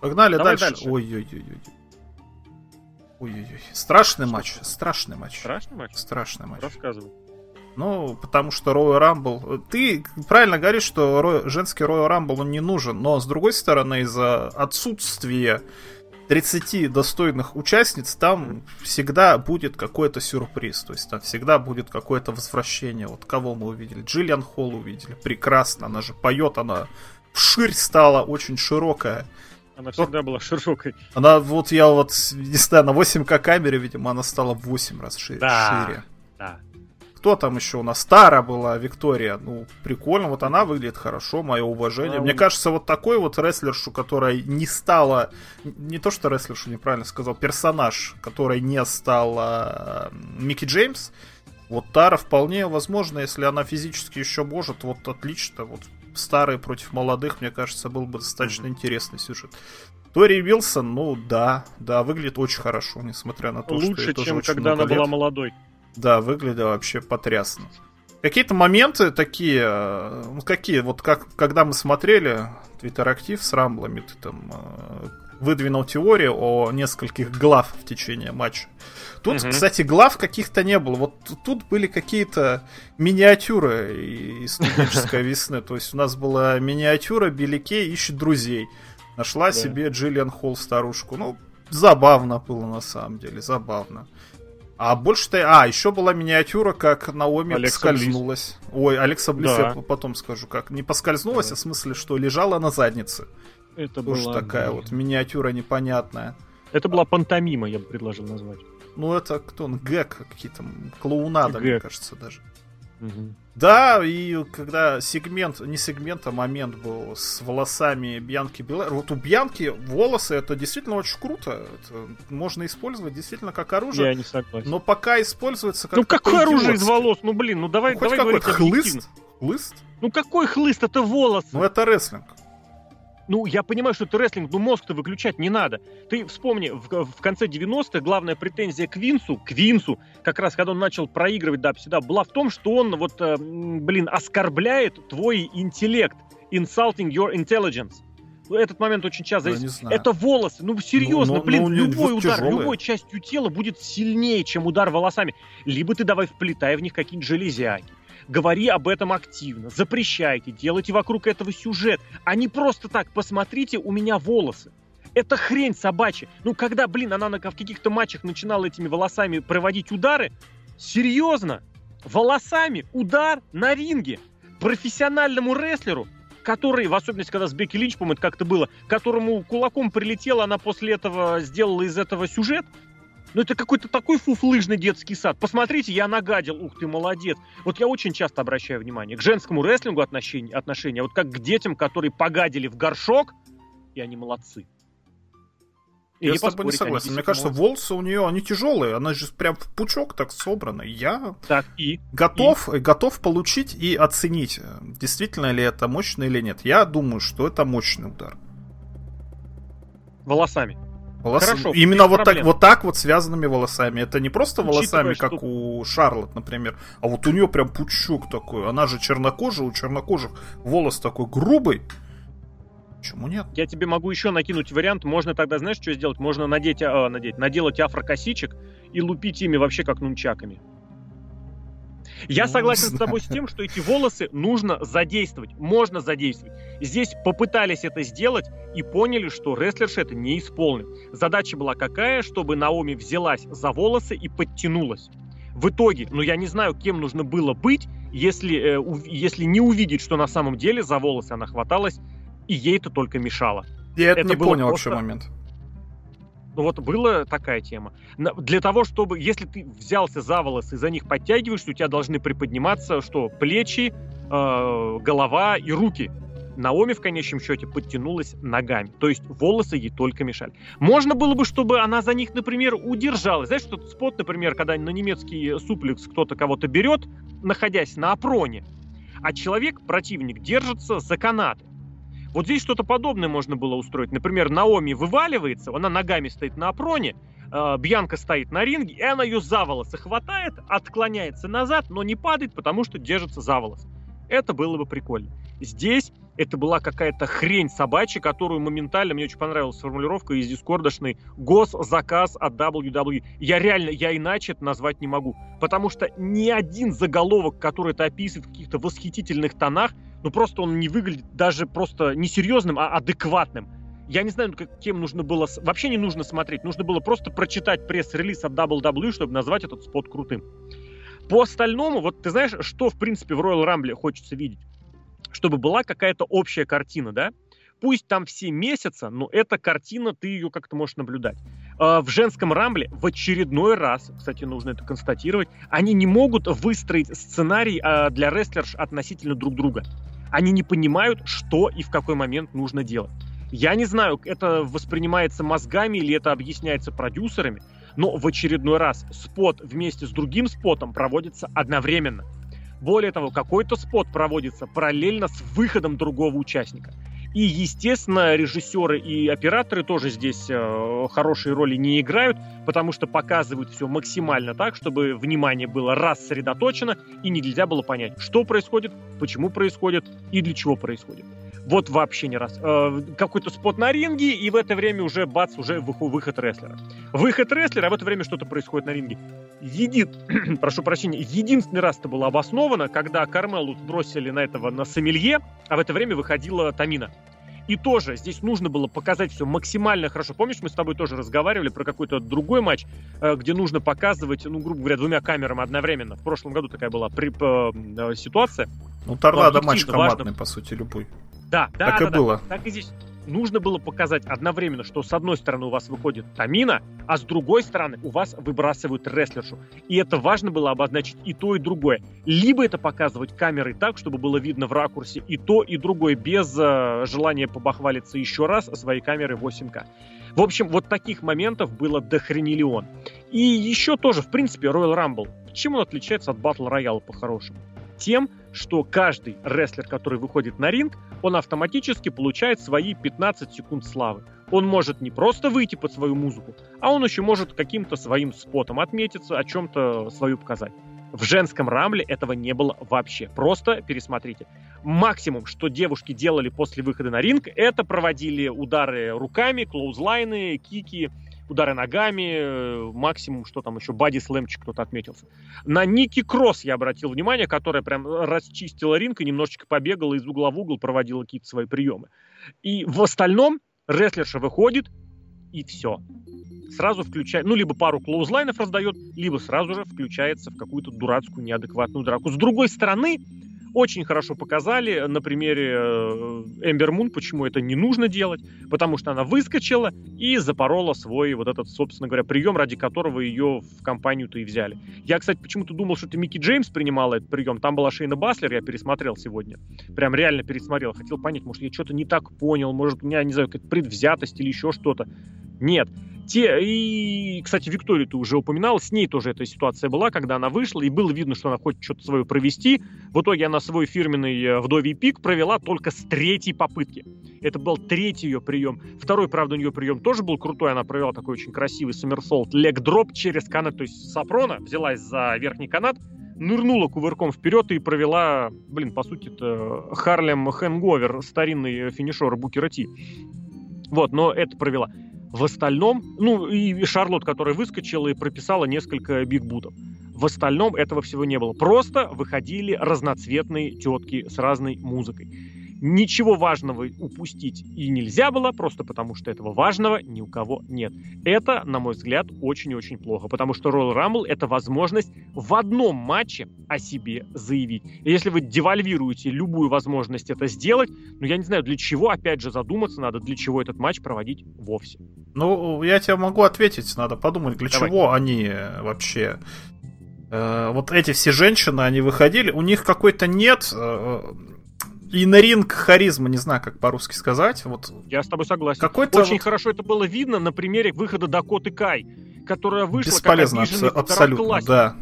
Погнали Давай дальше. дальше. Ой-ой-ой. Ой-ой-ой. Страшный Что? матч. Страшный матч. Страшный матч? Страшный матч. Рассказывай. Ну, потому что Royal Rumble... Ты правильно говоришь, что Roy... женский Royal Rumble он не нужен, но с другой стороны, из-за отсутствия 30 достойных участниц, там всегда будет какой-то сюрприз. То есть там всегда будет какое-то возвращение. Вот кого мы увидели? Джиллиан Холл увидели. Прекрасно. Она же поет, она вширь стала очень широкая. Она всегда вот, была широкой. Она, вот я вот, не знаю, на 8К камере, видимо, она стала в 8 раз шире. Да, шире. да. Кто там еще у нас? Стара была Виктория. Ну, прикольно. Вот она выглядит хорошо, мое уважение. А, Мне кажется, вот такой вот рестлершу, которая не стала... Не то, что рестлершу неправильно сказал, персонаж, который не стала Микки Джеймс, вот Тара вполне возможно, если она физически еще может, вот отлично. Вот старые против молодых, мне кажется, был бы достаточно mm-hmm. интересный сюжет. Тори Вилсон, ну да, да, выглядит очень хорошо, несмотря на то, Лучше, что чем когда она лет. была молодой. Да, выглядела вообще потрясно. Какие-то моменты такие, э, ну какие, вот как, когда мы смотрели Твиттер Актив с рамблами, ты там э, выдвинул теорию о нескольких глав в течение матча. Тут, угу. кстати, глав каких-то не было. Вот тут были какие-то миниатюры из студенческой весны. То есть у нас была миниатюра Билли Кей ищет друзей. Нашла да. себе Джиллиан Холл старушку. Ну, забавно было на самом деле, забавно. А больше-то... А, еще была миниатюра, как Наоми Алекса поскользнулась. Близ. Ой, Алекса Близ да. я потом скажу, как. Не поскользнулась, да. а в смысле, что лежала на заднице. Это Тоже была... такая вот миниатюра непонятная. Это была пантомима, я бы предложил назвать. Ну, это кто он? Гэг какие-то, клоунада, Гэг. мне кажется, даже. Угу. Да, и когда сегмент, не сегмент, а момент был с волосами Бьянки Белэр. Вот у Бьянки волосы это действительно очень круто. Это можно использовать действительно как оружие. Я не согласен. Но пока используется как Ну какое оружие из волос? Ну блин, ну давай, ну, давай говорить хлыст? Хлыст? Ну какой хлыст? Это волосы. Ну это рестлинг. Ну, я понимаю, что это рестлинг, но мозг-то выключать не надо. Ты вспомни, в, в конце 90-х главная претензия к Винсу, к Винсу, как раз когда он начал проигрывать, да, всегда, была в том, что он, вот, э, блин, оскорбляет твой интеллект. Insulting your intelligence. Этот момент очень часто ну, здесь. Это волосы. Ну, серьезно, ну, ну, блин, ну, любой удар, тяжелые. любой частью тела будет сильнее, чем удар волосами. Либо ты давай вплетай в них какие-нибудь железяки говори об этом активно, запрещайте, делайте вокруг этого сюжет, а не просто так, посмотрите, у меня волосы. Это хрень собачья. Ну, когда, блин, она на, каких-то матчах начинала этими волосами проводить удары, серьезно, волосами удар на ринге профессиональному рестлеру, который, в особенности, когда с Бекки Линч, по-моему, это как-то было, которому кулаком прилетела, она после этого сделала из этого сюжет, ну это какой-то такой фуфлыжный детский сад. Посмотрите, я нагадил, ух ты, молодец. Вот я очень часто обращаю внимание к женскому рестлингу отношения, отношения вот как к детям, которые погадили в горшок, и они молодцы. И я с тобой не согласен. Мне кажется, молодцы. волосы у нее, они тяжелые. Она же прям в пучок так собрана. Я так, и? готов, и? готов получить и оценить, действительно ли это мощно или нет. Я думаю, что это мощный удар. Волосами. Волос... Хорошо, Именно вот так, вот так вот связанными волосами. Это не просто волосами, как что... у Шарлот, например, а вот у нее прям пучок такой. Она же чернокожая, у чернокожих волос такой грубый. Почему нет? Я тебе могу еще накинуть вариант. Можно тогда, знаешь, что сделать? Можно надеть, а, надеть, наделать афрокосичек и лупить ими вообще как нунчаками. Я ну, согласен с тобой с тем, что эти волосы нужно задействовать, можно задействовать. Здесь попытались это сделать и поняли, что рестлерша это не исполнит. Задача была какая, чтобы Наоми взялась за волосы и подтянулась. В итоге, ну я не знаю, кем нужно было быть, если, э, если не увидеть, что на самом деле за волосы она хваталась, и ей это только мешало. Я это, это не понял просто... вообще момент. Ну вот была такая тема. Для того, чтобы, если ты взялся за волосы и за них подтягиваешь, у тебя должны приподниматься что? Плечи, э, голова и руки. Наоми в конечном счете подтянулась ногами. То есть волосы ей только мешали. Можно было бы, чтобы она за них, например, удержалась. Знаешь, что спот, например, когда на немецкий суплекс кто-то кого-то берет, находясь на опроне, а человек, противник, держится за канаты. Вот здесь что-то подобное можно было устроить. Например, Наоми вываливается, она ногами стоит на опроне, э, Бьянка стоит на ринге, и она ее за волосы хватает, отклоняется назад, но не падает, потому что держится за волосы. Это было бы прикольно. Здесь это была какая-то хрень собачья, которую моментально, мне очень понравилась формулировка из дискордошной «госзаказ от WWE». Я реально, я иначе это назвать не могу. Потому что ни один заголовок, который это описывает в каких-то восхитительных тонах, ну просто он не выглядит даже просто не серьезным, а адекватным. Я не знаю, кем нужно было... Вообще не нужно смотреть. Нужно было просто прочитать пресс-релиз от WWE, чтобы назвать этот спот крутым. По остальному, вот ты знаешь, что, в принципе, в Royal Rumble хочется видеть? Чтобы была какая-то общая картина, да? Пусть там все месяца, но эта картина, ты ее как-то можешь наблюдать. А, в женском рамбле в очередной раз, кстати, нужно это констатировать, они не могут выстроить сценарий а, для рестлерш относительно друг друга. Они не понимают, что и в какой момент нужно делать. Я не знаю, это воспринимается мозгами или это объясняется продюсерами, но в очередной раз спот вместе с другим спотом проводится одновременно. Более того, какой-то спот проводится параллельно с выходом другого участника. И, естественно, режиссеры и операторы тоже здесь э, хорошие роли не играют, потому что показывают все максимально так, чтобы внимание было рассредоточено и нельзя было понять, что происходит, почему происходит и для чего происходит. Вот вообще не раз. Э, какой-то спот на ринге, и в это время уже бац, уже выход рестлера. Выход рестлера, а в это время что-то происходит на ринге. Един... Прошу прощения, единственный раз это было обосновано, когда Кармелу бросили на этого на сомелье, а в это время выходила Тамина. И тоже здесь нужно было показать все максимально хорошо. Помнишь, мы с тобой тоже разговаривали про какой-то другой матч, э, где нужно показывать, ну, грубо говоря, двумя камерами одновременно. В прошлом году такая была при, э, ситуация. Ну, торнадо матч командный, важно. по сути, любой. Да, да, так да, и да, было. Так и здесь нужно было показать одновременно, что с одной стороны у вас выходит Тамина, а с другой стороны у вас выбрасывают рестлершу. И это важно было обозначить и то, и другое. Либо это показывать камерой так, чтобы было видно в ракурсе и то, и другое, без э, желания побахвалиться еще раз своей камерой 8К. В общем, вот таких моментов было дохренелион. И еще тоже, в принципе, Royal Rumble. Чем он отличается от Battle Royale по-хорошему? Тем, что каждый рестлер, который выходит на ринг, он автоматически получает свои 15 секунд славы. Он может не просто выйти под свою музыку, а он еще может каким-то своим спотом отметиться, о чем-то свою показать. В женском рамле этого не было вообще. Просто пересмотрите. Максимум, что девушки делали после выхода на ринг, это проводили удары руками, клоузлайны, кики, удары ногами, э, максимум, что там еще, бади слэмчик кто-то отметился. На Ники Кросс я обратил внимание, которая прям расчистила ринг и немножечко побегала из угла в угол, проводила какие-то свои приемы. И в остальном рестлерша выходит, и все. Сразу включает, ну, либо пару клоузлайнов раздает, либо сразу же включается в какую-то дурацкую неадекватную драку. С другой стороны, очень хорошо показали на примере Эмбер Мун, почему это не нужно делать, потому что она выскочила и запорола свой вот этот, собственно говоря, прием, ради которого ее в компанию-то и взяли. Я, кстати, почему-то думал, что это Микки Джеймс принимала этот прием, там была Шейна Баслер, я пересмотрел сегодня, прям реально пересмотрел, хотел понять, может, я что-то не так понял, может, у меня, не знаю, какая-то предвзятость или еще что-то. Нет, те, и, кстати, Викторию ты уже упоминал, с ней тоже эта ситуация была, когда она вышла, и было видно, что она хочет что-то свое провести. В итоге она свой фирменный э, вдовий пик провела только с третьей попытки. Это был третий ее прием. Второй, правда, у нее прием тоже был крутой. Она провела такой очень красивый сомерсолт, лег-дроп через канат. То есть Сапрона взялась за верхний канат, нырнула кувырком вперед и провела, блин, по сути, это Харлем Хэнговер, старинный финишер Букера Ти. Вот, но это провела. В остальном, ну и Шарлот, которая выскочила и прописала несколько бигбутов. В остальном этого всего не было. Просто выходили разноцветные тетки с разной музыкой. Ничего важного упустить и нельзя было, просто потому что этого важного ни у кого нет. Это, на мой взгляд, очень-очень плохо, потому что Royal Rumble — это возможность в одном матче о себе заявить. И если вы девальвируете любую возможность это сделать, ну, я не знаю, для чего, опять же, задуматься надо, для чего этот матч проводить вовсе. Ну, я тебе могу ответить, надо подумать, для Давай. чего они вообще вот эти все женщины, они выходили, у них какой-то нет э, И на ринг харизма, не знаю, как по-русски сказать. Вот. Я с тобой согласен. Какой-то Очень вот... хорошо это было видно на примере выхода Дакоты Кай, которая вышла Бесполезно, как обиженный абсолютно, да.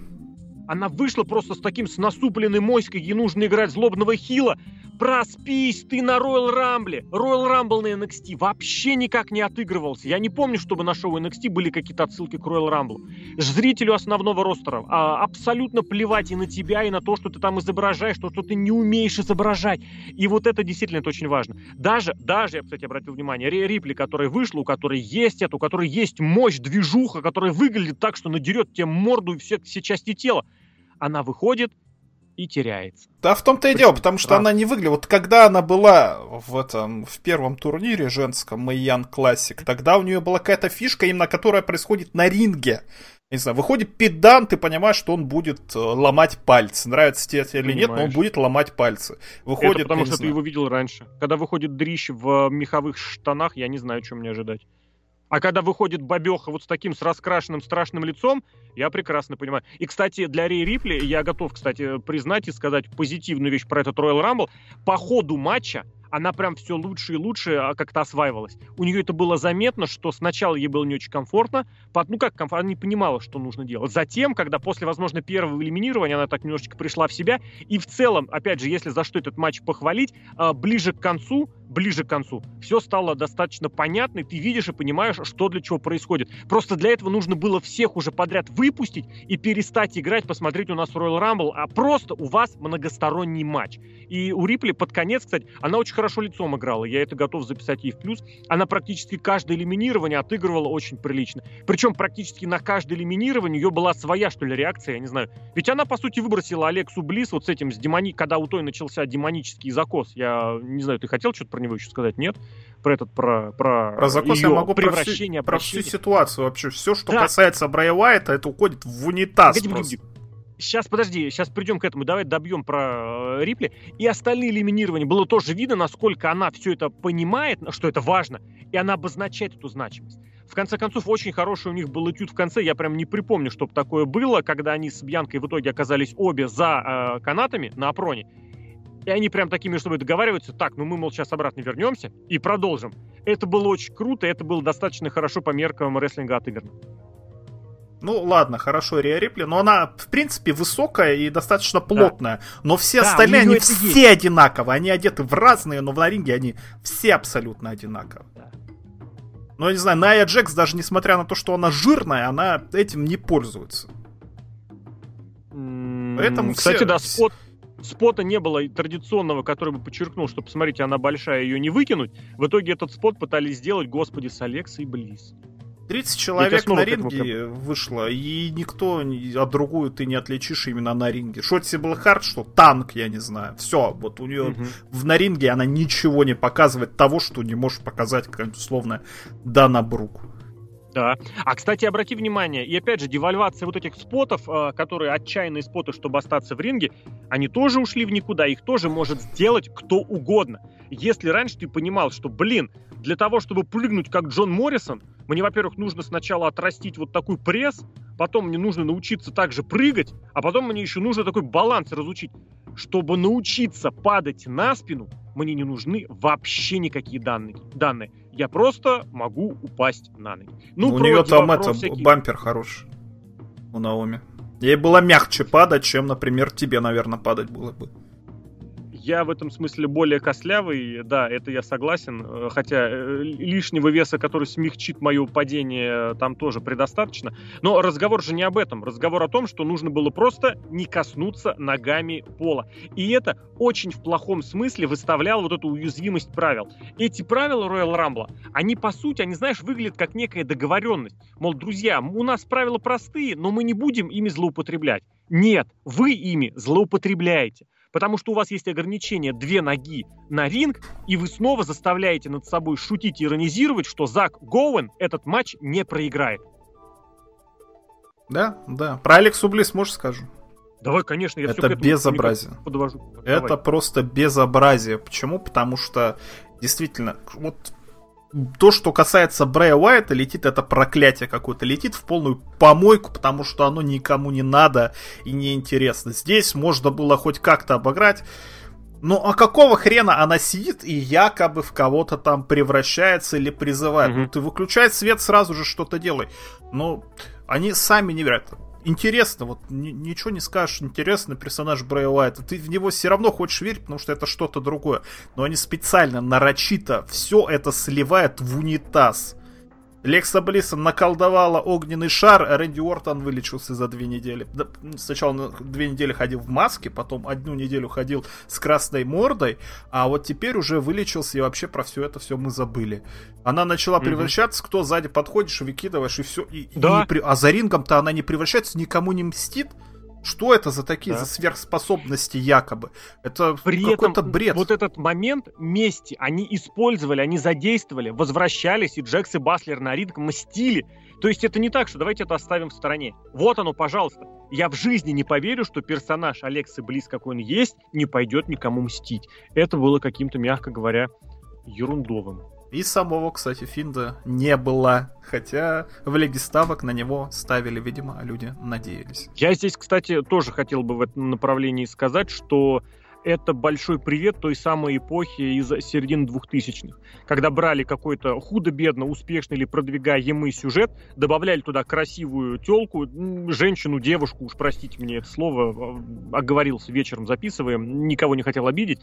Она вышла просто с таким с насупленной моськой, ей нужно играть злобного хила. Проспись, ты на Royal Rumble. Royal Rumble на NXT вообще никак не отыгрывался. Я не помню, чтобы на шоу NXT были какие-то отсылки к Royal Rumble. Зрителю основного ростера а, абсолютно плевать и на тебя, и на то, что ты там изображаешь, то, что ты не умеешь изображать. И вот это действительно это очень важно. Даже, даже, я, кстати, обратил внимание, Ри Рипли, которая вышла, у которой есть это, у которой есть мощь, движуха, которая выглядит так, что надерет тебе морду и все, все части тела, она выходит и теряется. Да, в том-то и дело, потому что а. она не выглядела. Вот когда она была в этом в первом турнире женском Мэйян Классик, тогда у нее была какая-то фишка, именно которая происходит на ринге. Не знаю, выходит педан, ты понимаешь, что он будет э, ломать пальцы. Нравится тебе это или нет, но он будет ломать пальцы. Выходит, это потому что знаю. ты его видел раньше. Когда выходит дрищ в меховых штанах, я не знаю, чем мне ожидать. А когда выходит бабеха вот с таким, с раскрашенным страшным лицом, я прекрасно понимаю. И, кстати, для Рей Рипли, я готов, кстати, признать и сказать позитивную вещь про этот Royal Rumble. По ходу матча она прям все лучше и лучше а, как-то осваивалась. У нее это было заметно, что сначала ей было не очень комфортно, ну как комфортно, она не понимала, что нужно делать. Затем, когда после, возможно, первого элиминирования она так немножечко пришла в себя, и в целом, опять же, если за что этот матч похвалить, а, ближе к концу, ближе к концу, все стало достаточно понятно, и ты видишь и понимаешь, что для чего происходит. Просто для этого нужно было всех уже подряд выпустить и перестать играть, посмотреть у нас Royal Rumble, а просто у вас многосторонний матч. И у Рипли под конец, кстати, она очень хорошо лицом играла, я это готов записать ей в плюс. Она практически каждое элиминирование отыгрывала очень прилично. Причем практически на каждое элиминирование ее была своя, что ли, реакция, я не знаю. Ведь она, по сути, выбросила Алексу Близ вот с этим, с демони... когда у той начался демонический закос. Я не знаю, ты хотел что-то про него еще сказать? Нет? Про этот, про, про, про закос я могу превращение, про всю, про всю ситуацию вообще. Все, что да. касается Брайя Уайта, это уходит в унитаз Погоди, просто. Погоди, Сейчас, подожди, сейчас придем к этому. Давай добьем про э, Рипли. И остальные элиминирования. Было тоже видно, насколько она все это понимает, что это важно, и она обозначает эту значимость. В конце концов, очень хороший у них был этюд в конце. Я прям не припомню, чтобы такое было, когда они с Бьянкой в итоге оказались обе за э, канатами на опроне. И они прям такими собой договариваются, так, ну мы, мол, сейчас обратно вернемся и продолжим. Это было очень круто, это было достаточно хорошо по меркам рестлинга отыграно. Ну, ладно, хорошо, Риа Рипли, но она, в принципе, высокая и достаточно плотная. Да. Но все да, остальные, они все есть. одинаковые. Они одеты в разные, но в ринге они все абсолютно одинаковые. Да. Но, я не знаю, Ная Джекс, даже несмотря на то, что она жирная, она этим не пользуется. Поэтому Кстати, все... да, спот, спота не было традиционного, который бы подчеркнул, что, посмотрите, она большая, ее не выкинуть. В итоге этот спот пытались сделать, господи, с Алексой Близ. 30 человек на ринге вышло, и никто, а другую ты не отличишь именно на ринге. Шотси был хард, что танк, я не знаю. Все, вот у нее угу. в, на ринге она ничего не показывает того, что не может показать какая-нибудь условная Дана Брук. Да. А, кстати, обрати внимание, и опять же, девальвация вот этих спотов, э, которые отчаянные споты, чтобы остаться в ринге, они тоже ушли в никуда, их тоже может сделать кто угодно. Если раньше ты понимал, что, блин, для того, чтобы прыгнуть как Джон Моррисон, мне, во-первых, нужно сначала отрастить вот такой пресс, потом мне нужно научиться также прыгать, а потом мне еще нужно такой баланс разучить. Чтобы научиться падать на спину, мне не нужны вообще никакие данные. данные. Я просто могу упасть на ноги. Ну, у нее там это, всякие... бампер хороший у Наоми. Ей было мягче падать, чем, например, тебе, наверное, падать было бы. Я в этом смысле более кослявый, да, это я согласен, э, хотя э, лишнего веса, который смягчит мое падение, там тоже предостаточно. Но разговор же не об этом. Разговор о том, что нужно было просто не коснуться ногами пола. И это очень в плохом смысле выставляло вот эту уязвимость правил. Эти правила Royal Rumble, они по сути, они, знаешь, выглядят как некая договоренность. Мол, друзья, у нас правила простые, но мы не будем ими злоупотреблять. Нет, вы ими злоупотребляете потому что у вас есть ограничение две ноги на ринг, и вы снова заставляете над собой шутить и иронизировать, что Зак Гоуэн этот матч не проиграет. Да, да. Про Алексу Близ можешь скажу? Давай, конечно, я Это безобразие. Подвожу. Это Давай. просто безобразие. Почему? Потому что действительно, вот то, что касается Брэя Уайта, летит это проклятие какое-то, летит в полную помойку, потому что оно никому не надо и не интересно. Здесь можно было хоть как-то обыграть. Ну а какого хрена она сидит и якобы в кого-то там превращается или призывает? Угу. Ну ты выключай свет, сразу же что-то делай. Ну, они сами не верят. Интересно, вот ничего не скажешь, интересный персонаж Брэй Уайта. Ты в него все равно хочешь верить, потому что это что-то другое. Но они специально, нарочито все это сливают в унитаз. Лекса Блиссон наколдовала огненный шар, Рэнди Уортон вылечился за две недели. Сначала две недели ходил в маске, потом одну неделю ходил с красной мордой, а вот теперь уже вылечился, и вообще про все это все мы забыли. Она начала превращаться, кто сзади подходишь, выкидываешь, и все. И, да. и, а за рингом-то она не превращается, никому не мстит. Что это за такие да. за сверхспособности якобы? Это При какой-то бред. Вот этот момент мести они использовали, они задействовали, возвращались, и Джекс и Баслер на ринг мстили. То есть это не так, что давайте это оставим в стороне. Вот оно, пожалуйста. Я в жизни не поверю, что персонаж Алексы Близ, какой он есть, не пойдет никому мстить. Это было каким-то, мягко говоря, ерундовым. И самого, кстати, Финда не было. Хотя в Лиге Ставок на него ставили, видимо, люди надеялись. Я здесь, кстати, тоже хотел бы в этом направлении сказать, что это большой привет той самой эпохи из середины двухтысячных, когда брали какой-то худо-бедно успешный или продвигаемый сюжет, добавляли туда красивую телку, женщину, девушку, уж простите мне это слово, а, оговорился вечером записываем, никого не хотел обидеть,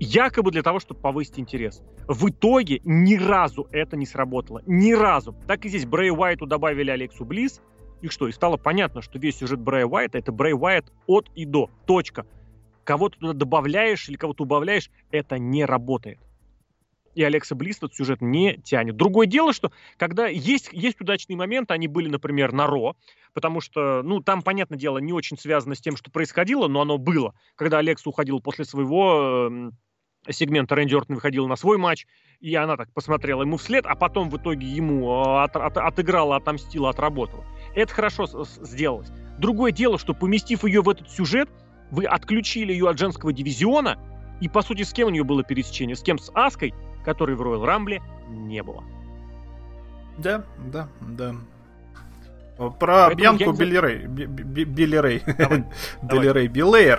якобы для того, чтобы повысить интерес. В итоге ни разу это не сработало, ни разу. Так и здесь Брэй Уайту добавили Алексу Близ, и что? И стало понятно, что весь сюжет Брэй Уайта это Брэй Уайт от и до. Точка кого-то туда добавляешь или кого-то убавляешь, это не работает. И Алекса Близ этот сюжет не тянет. Другое дело, что когда есть, есть удачные моменты, они были, например, на Ро, потому что, ну, там, понятное дело, не очень связано с тем, что происходило, но оно было. Когда Алекса уходил после своего э, сегмента, Рэнди Ортон выходил на свой матч, и она так посмотрела ему вслед, а потом в итоге ему э, от, от, отыграла, отомстила, отработала. Это хорошо сделалось. Другое дело, что поместив ее в этот сюжет, вы отключили ее от женского дивизиона, и, по сути, с кем у нее было пересечение? С кем? С Аской, которой в Royal Rumble не было. Да, да, да. Про Поэтому Бьянку Билли Рэй. Билли Рэй. Билли Рэй.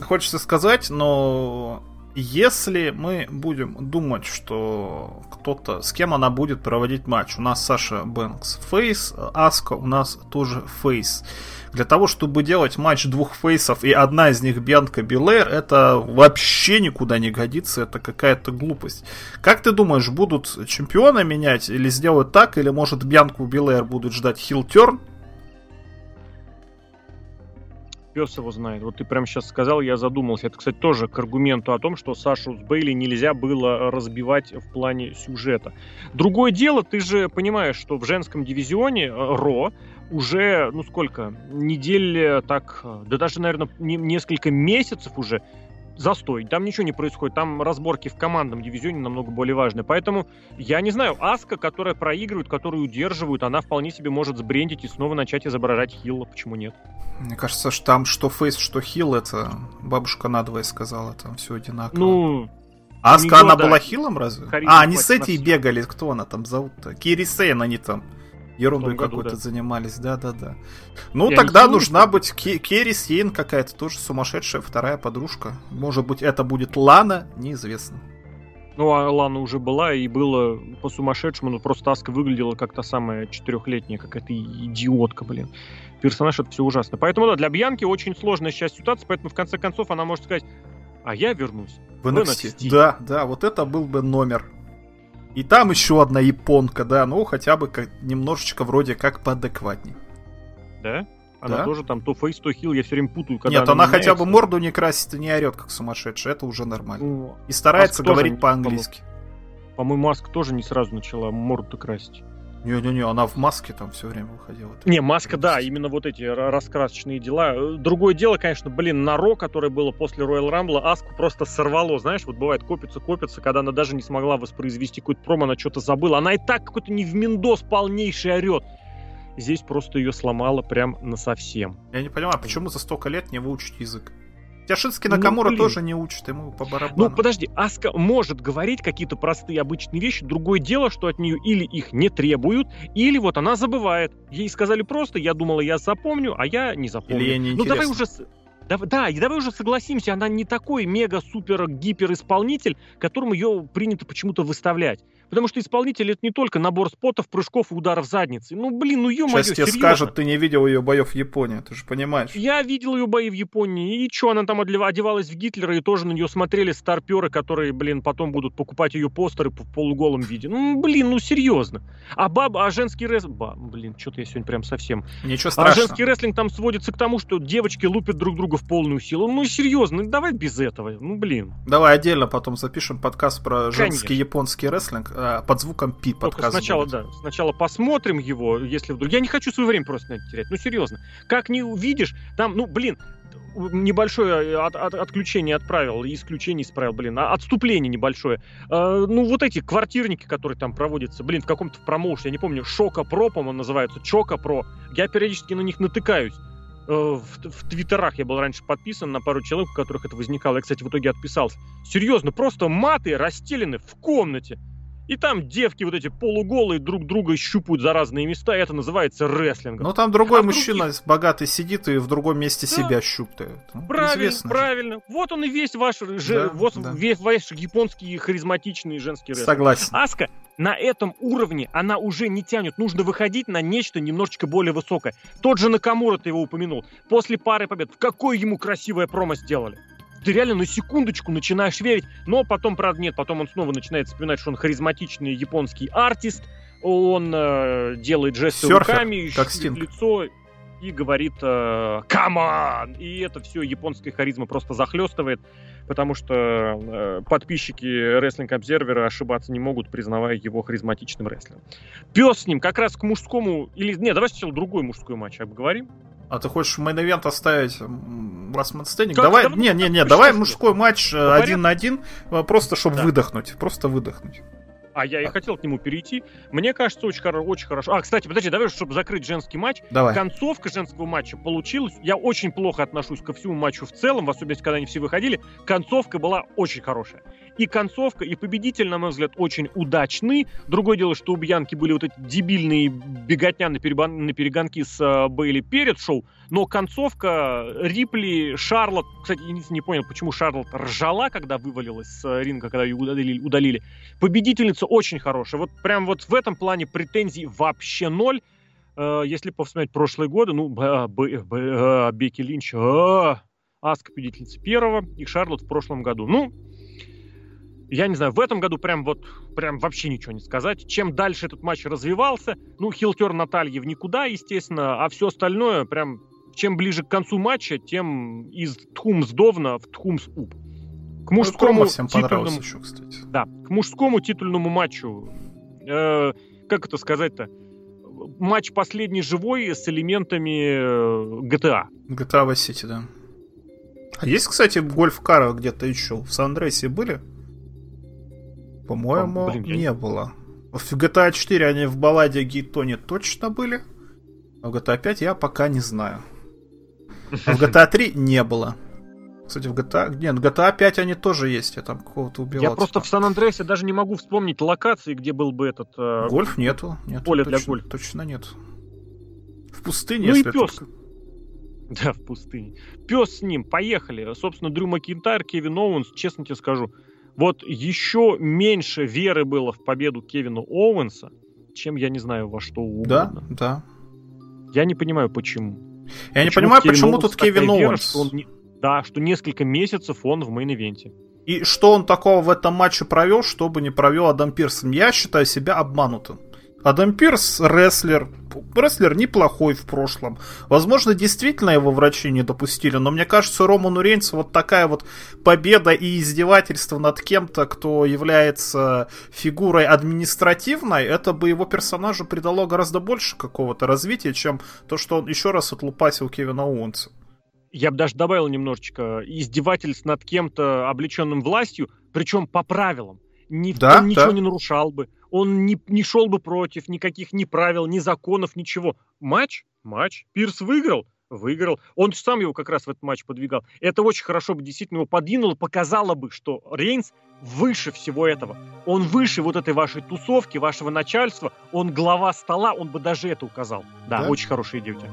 Хочется сказать, но если мы будем думать, что кто-то, с кем она будет проводить матч, у нас Саша Бэнкс face, Аска у нас тоже face. Для того, чтобы делать матч двух фейсов и одна из них Бьянка Билэр, это вообще никуда не годится, это какая-то глупость. Как ты думаешь, будут чемпиона менять или сделают так, или может Бьянку Билэр будут ждать хил-терн, пес его знает. Вот ты прямо сейчас сказал, я задумался. Это, кстати, тоже к аргументу о том, что Сашу с Бейли нельзя было разбивать в плане сюжета. Другое дело, ты же понимаешь, что в женском дивизионе э, Ро уже, ну сколько, недель так, да даже, наверное, несколько месяцев уже застой. Там ничего не происходит. Там разборки в командном дивизионе намного более важны. Поэтому я не знаю, Аска, которая проигрывает, которую удерживают, она вполне себе может сбрендить и снова начать изображать Хилла. Почему нет? Мне кажется, что там что фейс, что хил, это бабушка надвое сказала, там все одинаково. Ну, Аска, она да. была хилом разве? А, они с этой бегали, кто она там зовут-то? Кири Сейн они там ерундой какой-то да. занимались, да-да-да. Ну, Я тогда нужна что? быть Керри Сейн какая-то, тоже сумасшедшая вторая подружка. Может быть, это будет Лана, неизвестно. Ну, а Лана уже была, и было по-сумасшедшему, ну, просто Аска выглядела как та самая четырехлетняя, какая-то идиотка, блин. Персонаж это все ужасно. Поэтому, да, для Бьянки очень сложная сейчас ситуация, поэтому, в конце концов, она может сказать, а я вернусь в NXT. В NXT. Да, да, вот это был бы номер и там еще одна японка, да, ну хотя бы как, немножечко вроде как поадекватней. Да? Она да? тоже там то фейс, то хил, я все время путаю, когда Нет, она, она хотя бы морду не красит и не орет, как сумасшедшая, это уже нормально. Ну, и старается говорить по-английски. По-моему, Маск тоже не сразу начала морду красить. Не-не-не, она в маске там все время выходила. Не, маска, да, именно вот эти раскрасочные дела. Другое дело, конечно, блин, на Ро, которое было после Royal Rumble, Аску просто сорвало, знаешь, вот бывает копится, копится, когда она даже не смогла воспроизвести какой-то промо, она что-то забыла. Она и так какой-то не в Миндос полнейший орет. Здесь просто ее сломало прям на совсем. Я не понимаю, почему за столько лет не выучить язык? Тяшинский Накамура ну, тоже не учит, ему по барабану. Ну, подожди, Аска может говорить какие-то простые обычные вещи. Другое дело, что от нее или их не требуют, или вот она забывает. Ей сказали просто, я думала, я запомню, а я не запомню. Или ей не Ну, давай уже... Да, да, и давай уже согласимся, она не такой мега-супер-гипер исполнитель, которому ее принято почему-то выставлять. Потому что исполнитель это не только набор спотов, прыжков и ударов задницы. Ну, блин, ну ё-моё, Сейчас тебе скажут, ты не видел ее боев в Японии, ты же понимаешь. Я видел ее бои в Японии, и что, она там одевалась в Гитлера, и тоже на нее смотрели старперы, которые, блин, потом будут покупать ее постеры в полуголом виде. Ну, блин, ну серьезно. А баба, а женский рестлинг... Блин, что-то я сегодня прям совсем... Ничего А страшного. женский рестлинг там сводится к тому, что девочки лупят друг друга в полную силу. Ну, серьезно, давай без этого. Ну, блин. Давай отдельно потом запишем подкаст про женский Конечно. японский рестлинг а, под звуком пи подкаст сначала, будет. да, сначала посмотрим его, если вдруг... Я не хочу свое время просто на это терять, ну серьезно. Как не увидишь, там, ну, блин, небольшое от- от- отключение от правил, исключение из правил, блин, а отступление небольшое. Э, ну, вот эти квартирники, которые там проводятся, блин, в каком-то промоушене, я не помню, Шока Про, по-моему, называются, Чока Про. Я периодически на них натыкаюсь. Э, В, в твиттерах я был раньше подписан на пару человек, у которых это возникало. Я, кстати, в итоге отписался. Серьезно, просто маты расстелены в комнате. И там девки вот эти полуголые друг друга щупают за разные места, и это называется рестлингом. Ну там другой А мужчина богатый сидит и в другом месте Да. себя щупает. Ну, Правильно, известно же. правильно. Вот он и весь ваш, же, Да, вот да. весь ваш японский харизматичный женский рестлинг. Согласен. Аска на этом уровне она уже не тянет. Нужно выходить на нечто немножечко более высокое. Тот же Накамура ты его упомянул. После пары побед. Какое ему красивое промо сделали. Ты реально на секундочку начинаешь верить, но потом, правда, нет, потом он снова начинает вспоминать, что он харизматичный японский артист, он э, делает жесты Серфер, руками, как Стинг. лицо и говорит э, «Come on!» И это все японская харизма просто захлестывает, потому что э, подписчики Wrestling Observer ошибаться не могут, признавая его харизматичным рестлером. Пес с ним как раз к мужскому... Или нет, давай сначала другой мужской матч обговорим. А ты хочешь main event оставить? Как? Давай, Да, не, не, не, давай мужской матч э, один на один, э, просто чтобы Да. выдохнуть, просто выдохнуть. А я и хотел к нему перейти. Мне кажется, очень, очень хорошо. А, кстати, подожди, давай, чтобы закрыть женский матч. Давай. Концовка женского матча получилась. Я очень плохо отношусь ко всему матчу в целом, в особенности, когда они все выходили. Концовка была очень хорошая. И концовка, и победитель, на мой взгляд, очень удачны. Другое дело, что у Бьянки были вот эти дебильные беготня на, перебан- на перегонки с э, Бейли перед шоу, но концовка Рипли, Шарлот, кстати, я не, понял, почему Шарлот ржала, когда вывалилась с э, ринга, когда ее удалили, удалили. Победительница очень хорошая. Вот прям вот в этом плане претензий вообще ноль. Э, если повспоминать прошлые годы, ну, Бекки Линч, э, Аска победительница первого, и Шарлот в прошлом году. Ну, я не знаю, в этом году прям вот, прям вообще ничего не сказать. Чем дальше этот матч развивался, ну, хилтер Натальи в никуда, естественно, а все остальное прям, чем ближе к концу матча, тем из Тхумс Довна в Тхумс Уп. К Ну, мужскому всем титульному, еще, кстати. да, к мужскому титульному матчу, э, как это сказать-то, матч последний живой с элементами э, GTA. GTA Vice City, да. А есть, кстати, гольф-кара где-то еще? В Сан-Андреасе были? По-моему, Блин, я не не- было. В GTA 4 они в балладе Гейтоне точно были. А в GTA 5 я пока не знаю. А в GTA 3 не было. Кстати, в GTA... Нет, в GTA 5 они тоже есть. Я там какого-то убивал. Я просто типа. в Сан-Андреасе даже не могу вспомнить локации, где был бы этот... э, Гольф нету. нету поле для точно, гольфа. Точно нет. В пустыне, Ну и пес. только- Да, в пустыне. Пес с ним, поехали. Собственно, Дрю Макинтайр, Кевин Оуэнс, честно тебе скажу, вот еще меньше веры было в победу Кевина Оуэнса, чем я не знаю во что Да, угодно. да. Я не понимаю, почему. Я не Почему понимаю, в Кевина почему Оуэнса тут Кевин такая вера, Оуэнс. что он не- Да, что несколько месяцев он в main event е. И что он такого в этом матче провел, чтобы не провел Адам Пирс? Я считаю себя обманутым. Адам Пирс рестлер. Рестлер неплохой в прошлом. Возможно, действительно его врачи не допустили, но мне кажется, Роману Рейнсу вот такая вот победа и издевательство над кем-то, кто является фигурой административной, это бы его персонажу придало гораздо больше какого-то развития, чем то, что он еще раз отлупасил Кевина Оуэнса. Я бы даже добавил немножечко издевательств над кем-то, облеченным властью, причем по правилам. Ни, Да, он ничего да. не нарушал бы, он не, не шел бы против никаких ни правил, ни законов, ничего. Матч? Матч. Пирс выиграл? Выиграл. Он сам его как раз в этот матч подвигал. Это очень хорошо бы действительно его подвинуло, показало бы, что Рейнс выше всего этого. Он выше вот этой вашей тусовки, вашего начальства. Он глава стола, он бы даже это указал. Да, Да? очень хорошая идея у тебя.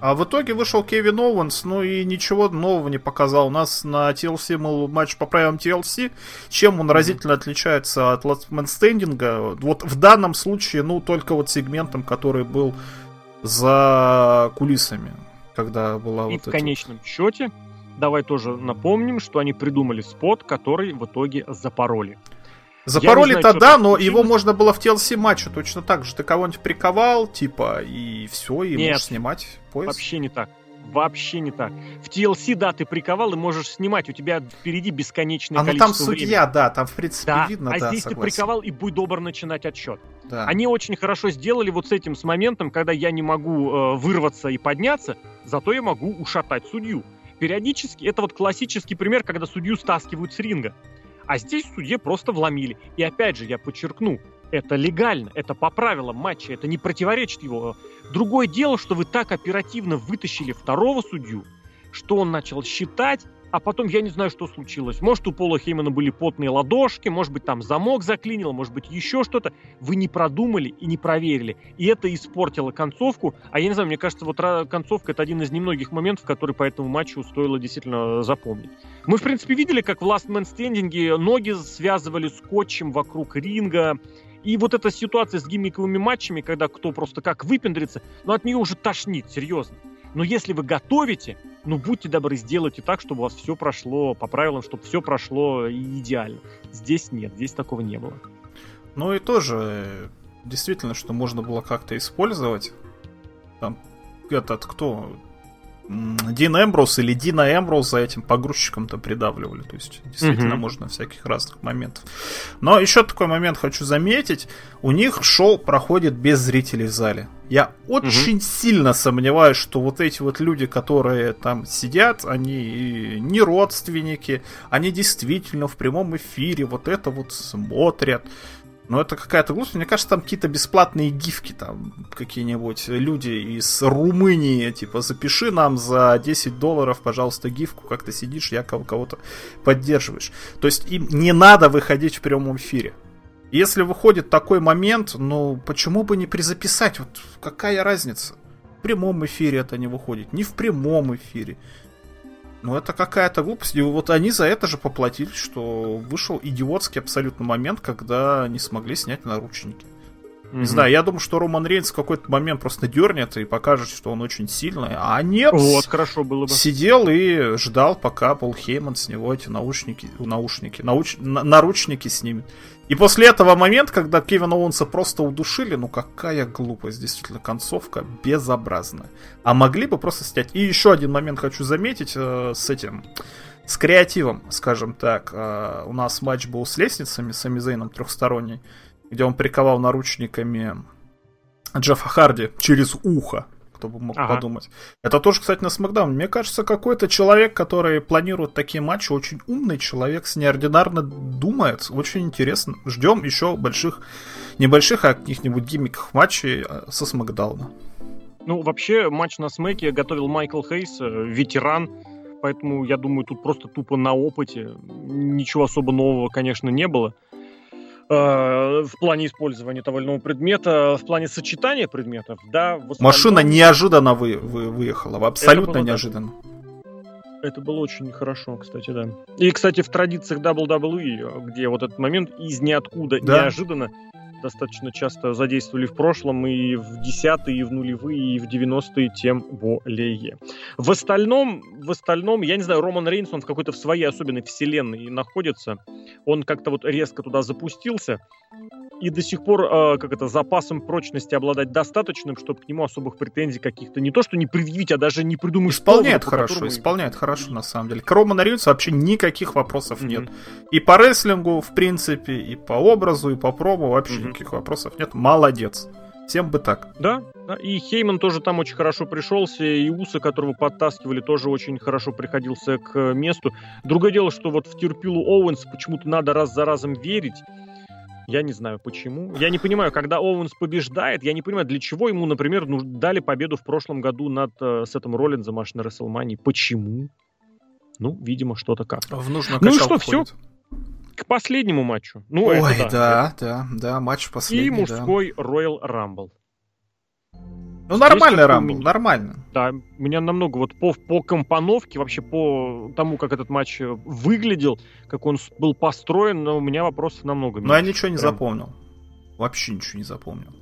А в итоге вышел Кевин Оуэнс, ну и ничего нового не показал. У нас на TLC был матч по правилам TLC. Чем он разительно отличается от Last Man Standing? Вот в данном случае, ну, только вот сегментом, который был за кулисами, когда была и вот в эта... конечном счете, давай тоже напомним, что они придумали спот, который в итоге запороли. Запороли-то да, но случилось. его можно было в TLC матче точно так же. Ты кого-нибудь приковал, типа, и все, и Нет, можешь снимать пояс. вообще не так. Вообще не так. В TLC, да, ты приковал и можешь снимать. У тебя впереди бесконечное а, ну количество там судья, времени. да, там в принципе да, видно, а да, здесь согласен. ты приковал и будь добр начинать отсчет. Да. Они очень хорошо сделали вот с этим с моментом, когда я не могу э, вырваться и подняться, зато я могу ушатать судью. Периодически, это вот классический пример, когда судью стаскивают с ринга. А здесь судье просто вломили. И опять же, я подчеркну, это легально, это по правилам матча, это не противоречит его. Другое дело, что вы так оперативно вытащили второго судью, что он начал считать, а потом я не знаю, что случилось. Может, у Пола Хеймана были потные ладошки, может быть, там замок заклинил, может быть, еще что-то. Вы не продумали и не проверили. И это испортило концовку. А я не знаю, мне кажется, вот концовка — это один из немногих моментов, который по этому матчу стоило действительно запомнить. Мы, в принципе, видели, как в Last Man Standing ноги связывали скотчем вокруг ринга, и вот эта ситуация с гиммиковыми матчами, когда кто просто как выпендрится, ну от нее уже тошнит, серьезно. Но если вы готовите, ну будьте добры, сделайте так, чтобы у вас все прошло по правилам, чтобы все прошло идеально. Здесь нет, здесь такого не было. Ну и тоже, действительно, что можно было как-то использовать. Там этот кто? Дин Эмброуз или Дина Эмброуз за этим погрузчиком-то придавливали. То есть, действительно, угу. можно всяких разных моментов. Но еще такой момент хочу заметить. У них шоу проходит без зрителей в зале. Я очень угу. сильно сомневаюсь, что вот эти вот люди, которые там сидят, они не родственники, они действительно в прямом эфире вот это вот смотрят. Но это какая-то глупость. Мне кажется, там какие-то бесплатные гифки, там какие-нибудь люди из Румынии, типа, запиши нам за 10 долларов, пожалуйста, гифку, как ты сидишь, якобы кого-то поддерживаешь. То есть им не надо выходить в прямом эфире. Если выходит такой момент, ну почему бы не призаписать? Вот какая разница? В прямом эфире это не выходит, не в прямом эфире. Ну, это какая-то глупость. И вот они за это же поплатились, что вышел идиотский абсолютно момент, когда не смогли снять наручники. Mm-hmm. Не знаю, я думаю, что Роман Рейнс в какой-то момент просто дернет и покажет, что он очень сильный. А нет. Вот, хорошо было бы. Сидел и ждал, пока Пол Хейман с него эти наушники, наушники, науч, наручники снимет. И после этого момента, когда Кевина Оуэнса просто удушили, ну какая глупость, действительно, концовка безобразная. А могли бы просто снять. И еще один момент хочу заметить э, с этим, с креативом, скажем так. Э, у нас матч был с лестницами, с Самизейном трехсторонний, где он приковал наручниками Джеффа Харди через ухо кто бы мог ага. подумать. Это тоже, кстати, на Смакдаун. Мне кажется, какой-то человек, который планирует такие матчи, очень умный человек, с неординарно думает. Очень интересно. Ждем еще больших, небольших, а каких-нибудь гиммиков матчей э, со Смакдауна. Ну, вообще, матч на Смеке готовил Майкл Хейс, э, ветеран, поэтому, я думаю, тут просто тупо на опыте. Ничего особо нового, конечно, не было. Э, в плане использования того или иного предмета, в плане сочетания предметов, да. Остальном... Машина неожиданно вы, вы, выехала, абсолютно это было, неожиданно. Это было очень хорошо, кстати, да. И, кстати, в традициях WWE, где вот этот момент из ниоткуда да. неожиданно достаточно часто задействовали в прошлом, и в десятые, и в нулевые, и в 90-е тем более. В остальном, в остальном, я не знаю, Роман Рейнс, он в какой-то в своей особенной вселенной находится. Он как-то вот резко туда запустился, и до сих пор, э, как это, запасом прочности обладать достаточным, чтобы к нему особых претензий каких-то не то, что не предъявить, а даже не придумать. Исполняет повода, хорошо, исполняет хорошо, на самом деле. К Роману Рейнсу вообще никаких вопросов mm-hmm. нет. И по рестлингу, в принципе, и по образу, и по промо вообще mm-hmm. Никаких вопросов нет. Молодец. Всем бы так. Да, да, и Хейман тоже там очень хорошо пришелся, и Усо, которого подтаскивали, тоже очень хорошо приходился к месту. Другое дело, что вот в терпилу Оуэнс почему-то надо раз за разом верить, я не знаю почему. Я не понимаю, когда Оуэнс побеждает, я не понимаю, для чего ему, например, ну, дали победу в прошлом году над э, Сетом Роллинзом аж на Рестлмании. Почему? Ну, видимо, что-то как. В нужную Ну и что, все? К последнему матчу. Ну, Ой, это, да, да, да, да, матч последний. И мужской да. Royal Rumble. Ну, нормальный Рамбл, нормально. Да, меня намного вот по, по компоновке, вообще по тому, как этот матч выглядел, как он был построен, но у меня вопросов намного меньше. Но я ничего не Прям. запомнил. Вообще ничего не запомнил.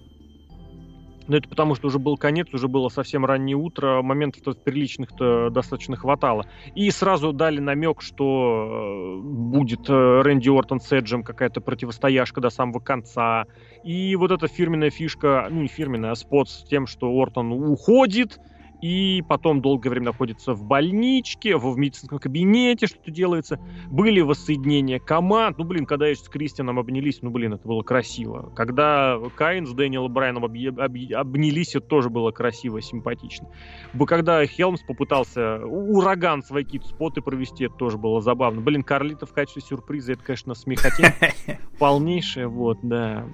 Но это потому, что уже был конец, уже было совсем раннее утро, моментов-то приличных-то достаточно хватало. И сразу дали намек, что э, будет э, Рэнди Ортон с Эджем какая-то противостояшка до самого конца. И вот эта фирменная фишка, ну не фирменная, а спот с тем, что Ортон уходит, и потом долгое время находится в больничке, в, в медицинском кабинете что-то делается. Были воссоединения команд. Ну, блин, когда я с Кристианом обнялись, ну, блин, это было красиво. Когда Каин с Дэниелом Брайаном об, об, обнялись, это тоже было красиво, симпатично. Когда Хелмс попытался ураган свои какие-то споты провести, это тоже было забавно. Блин, Карлита в качестве сюрприза, это, конечно, смехотень полнейшая, вот, да.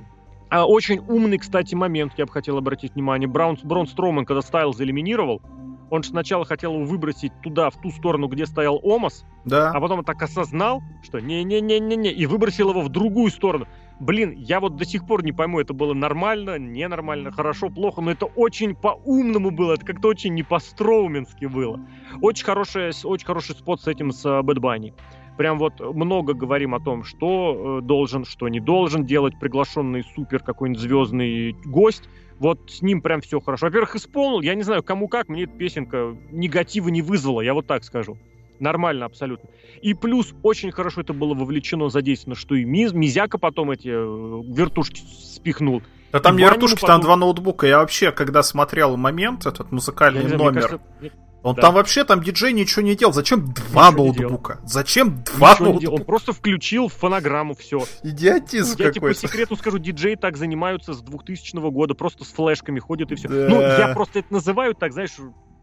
А, очень умный, кстати, момент, я бы хотел обратить внимание. Браун, Брон Строуман, когда Стайлз элиминировал, он же сначала хотел его выбросить туда, в ту сторону, где стоял Омас, да. а потом он так осознал, что не-не-не-не-не, и выбросил его в другую сторону. Блин, я вот до сих пор не пойму, это было нормально, ненормально, хорошо, плохо, но это очень по-умному было, это как-то очень не по-строуменски было. Очень, хороший, очень хороший спот с этим, с Бэт Банни прям вот много говорим о том, что э, должен, что не должен делать приглашенный супер какой-нибудь звездный гость. Вот с ним прям все хорошо. Во-первых, исполнил, я не знаю, кому как, мне эта песенка негатива не вызвала, я вот так скажу. Нормально абсолютно. И плюс очень хорошо это было вовлечено, задействовано, что и Миз, Мизяка потом эти э, вертушки спихнул. Да там не вертушки, потом... там два ноутбука. Я вообще, когда смотрел момент, этот музыкальный я номер, знаю, кажется, он да. там вообще, там диджей ничего не делал. Зачем два ничего ноутбука? Зачем два ничего ноутбука? Он просто включил фонограмму, все. Идиотизм Я тебе по секрету скажу, диджеи так занимаются с 2000 года, просто с флешками ходят и все. Да. Ну, я просто это называю так, знаешь,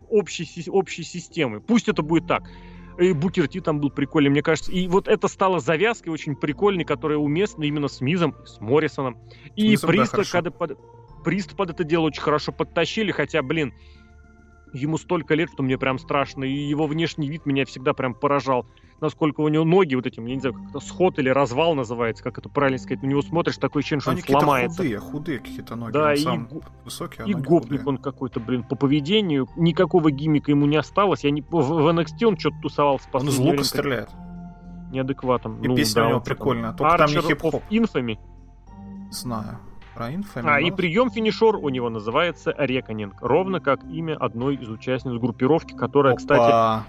общей, общей системы. Пусть это будет так. И Букер Ти там был прикольный, мне кажется. И вот это стало завязкой очень прикольной, которая уместна именно с Мизом, с Моррисоном. И Мизом, Приста, да, когда под... Прист под это дело очень хорошо подтащили, хотя, блин, ему столько лет, что мне прям страшно, и его внешний вид меня всегда прям поражал. Насколько у него ноги вот этим, я не знаю, как это сход или развал называется, как это правильно сказать, на него смотришь, такое ощущение, что Они он сломается. худые, худые какие-то ноги, да, он и сам г... высокий, а И гопник худые. он какой-то, блин, по поведению, никакого гиммика ему не осталось, я не... в, в NXT он что-то тусовался. Он из лука стреляет. Неадекватом. И ну, песня да, у него прикольная, только Archer там не хип-хоп. Infamy. Знаю. А, и прием финишер у него называется Реконинг. Ровно как имя одной из участниц группировки, которая, Опа. кстати,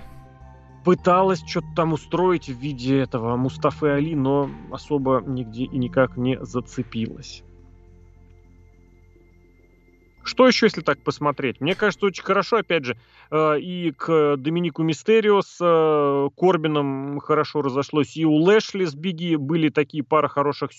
пыталась что-то там устроить в виде этого Мустафы Али, но особо нигде и никак не зацепилась. Что еще, если так посмотреть? Мне кажется, очень хорошо, опять же, э, и к Доминику Мистерио с э, Корбином хорошо разошлось, и у Лэшли с Биги были такие пара хороших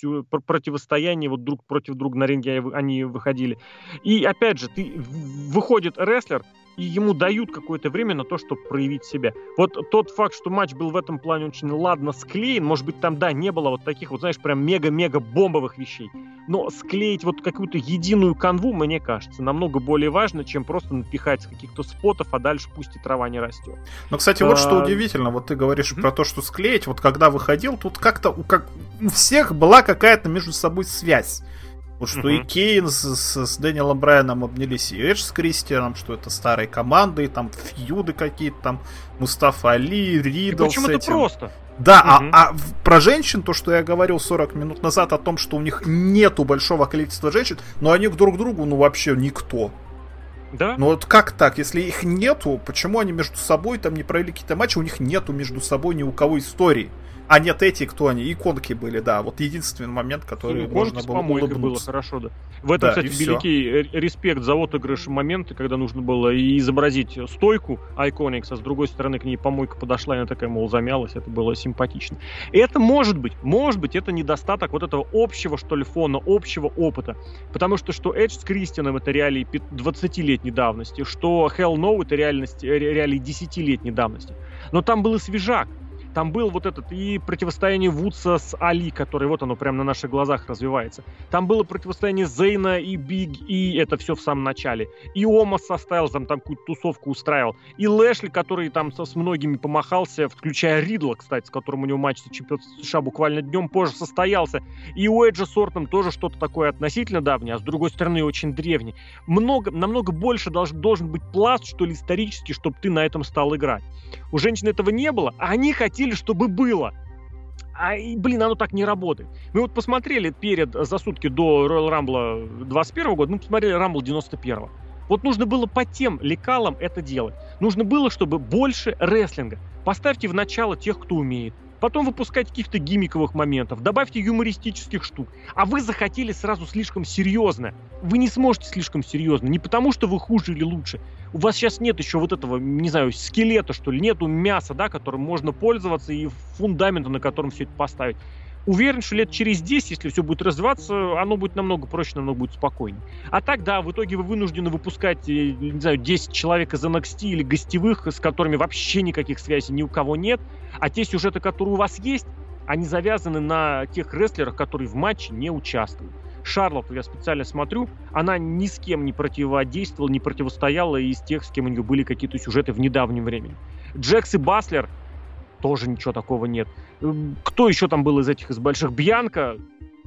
противостояний, вот друг против друга на ринге они выходили. И опять же, ты выходит рестлер, и ему дают какое-то время на то, чтобы проявить себя. Вот тот факт, что матч был в этом плане очень ладно склеен, может быть, там, да, не было вот таких вот, знаешь, прям мега-мега бомбовых вещей, но склеить вот какую-то единую канву, мне кажется, намного более важно, чем просто напихать каких-то спотов, а дальше пусть и трава не растет. Но, кстати, вот что а, удивительно, вот ты говоришь про то, что склеить, вот когда выходил, тут как-то у, как, у всех была какая-то между собой связь. Вот что mm-hmm. и Кейн с, с, с Дэниелом Брайаном обнялись, и Эдж с Кристианом, что это старые команды, и там фьюды какие-то, там Мустафа Али, Ридл с этим. это просто. Да, mm-hmm. а, а про женщин, то, что я говорил 40 минут назад о том, что у них нету большого количества женщин, но они друг другу, ну, вообще никто. Да? Ну вот как так, если их нету, почему они между собой там не провели какие-то матчи, у них нету между собой ни у кого истории? А нет, эти, кто они? Иконки были, да. Вот единственный момент, который ну, можно было улыбнуться. было хорошо, да. В этом, да, кстати, великий все. респект за отыгрыш моменты, когда нужно было и изобразить стойку Iconics, а с другой стороны к ней помойка подошла, и она такая, мол, замялась. Это было симпатично. И это может быть, может быть, это недостаток вот этого общего, что ли, фона, общего опыта. Потому что что Эдж с Кристианом это реалии 20-летней давности, что Hell No это реальность, реалии 10-летней давности. Но там был и свежак Там был вот этот и противостояние Вудса с Али, который вот оно прямо на наших глазах развивается. Там было противостояние Зейна и Биг, и это все в самом начале. И Омас со Стайлзом там какую-то тусовку устраивал. И Лэшли, который там со, с многими помахался, включая Ридла, кстати, с которым у него матч за США буквально днем позже состоялся. И у Эджа с тоже что-то такое относительно давнее, а с другой стороны очень древний. Много, намного больше должен, должен быть пласт, что ли, исторически, чтобы ты на этом стал играть. У женщин этого не было, а они хотели, чтобы было. А, и, блин, оно так не работает. Мы вот посмотрели перед, за сутки до Royal Rumble 21 года, мы посмотрели Rumble 91 Вот нужно было по тем лекалам это делать. Нужно было, чтобы больше рестлинга. Поставьте в начало тех, кто умеет потом выпускать каких-то гимиковых моментов, добавьте юмористических штук. А вы захотели сразу слишком серьезно. Вы не сможете слишком серьезно. Не потому, что вы хуже или лучше. У вас сейчас нет еще вот этого, не знаю, скелета, что ли, нету мяса, да, которым можно пользоваться и фундамента, на котором все это поставить. Уверен, что лет через 10, если все будет развиваться, оно будет намного проще, намного будет спокойнее. А так, да, в итоге вы вынуждены выпускать, э, не знаю, 10 человек из NXT или гостевых, с которыми вообще никаких связей ни у кого нет. А те сюжеты, которые у вас есть, они завязаны на тех рестлерах, которые в матче не участвуют. Шарлот, я специально смотрю, она ни с кем не противодействовала, не противостояла из тех, с кем у нее были какие-то сюжеты в недавнем времени. Джекс и Баслер тоже ничего такого нет. Эм, кто еще там был из этих, из больших? Бьянка,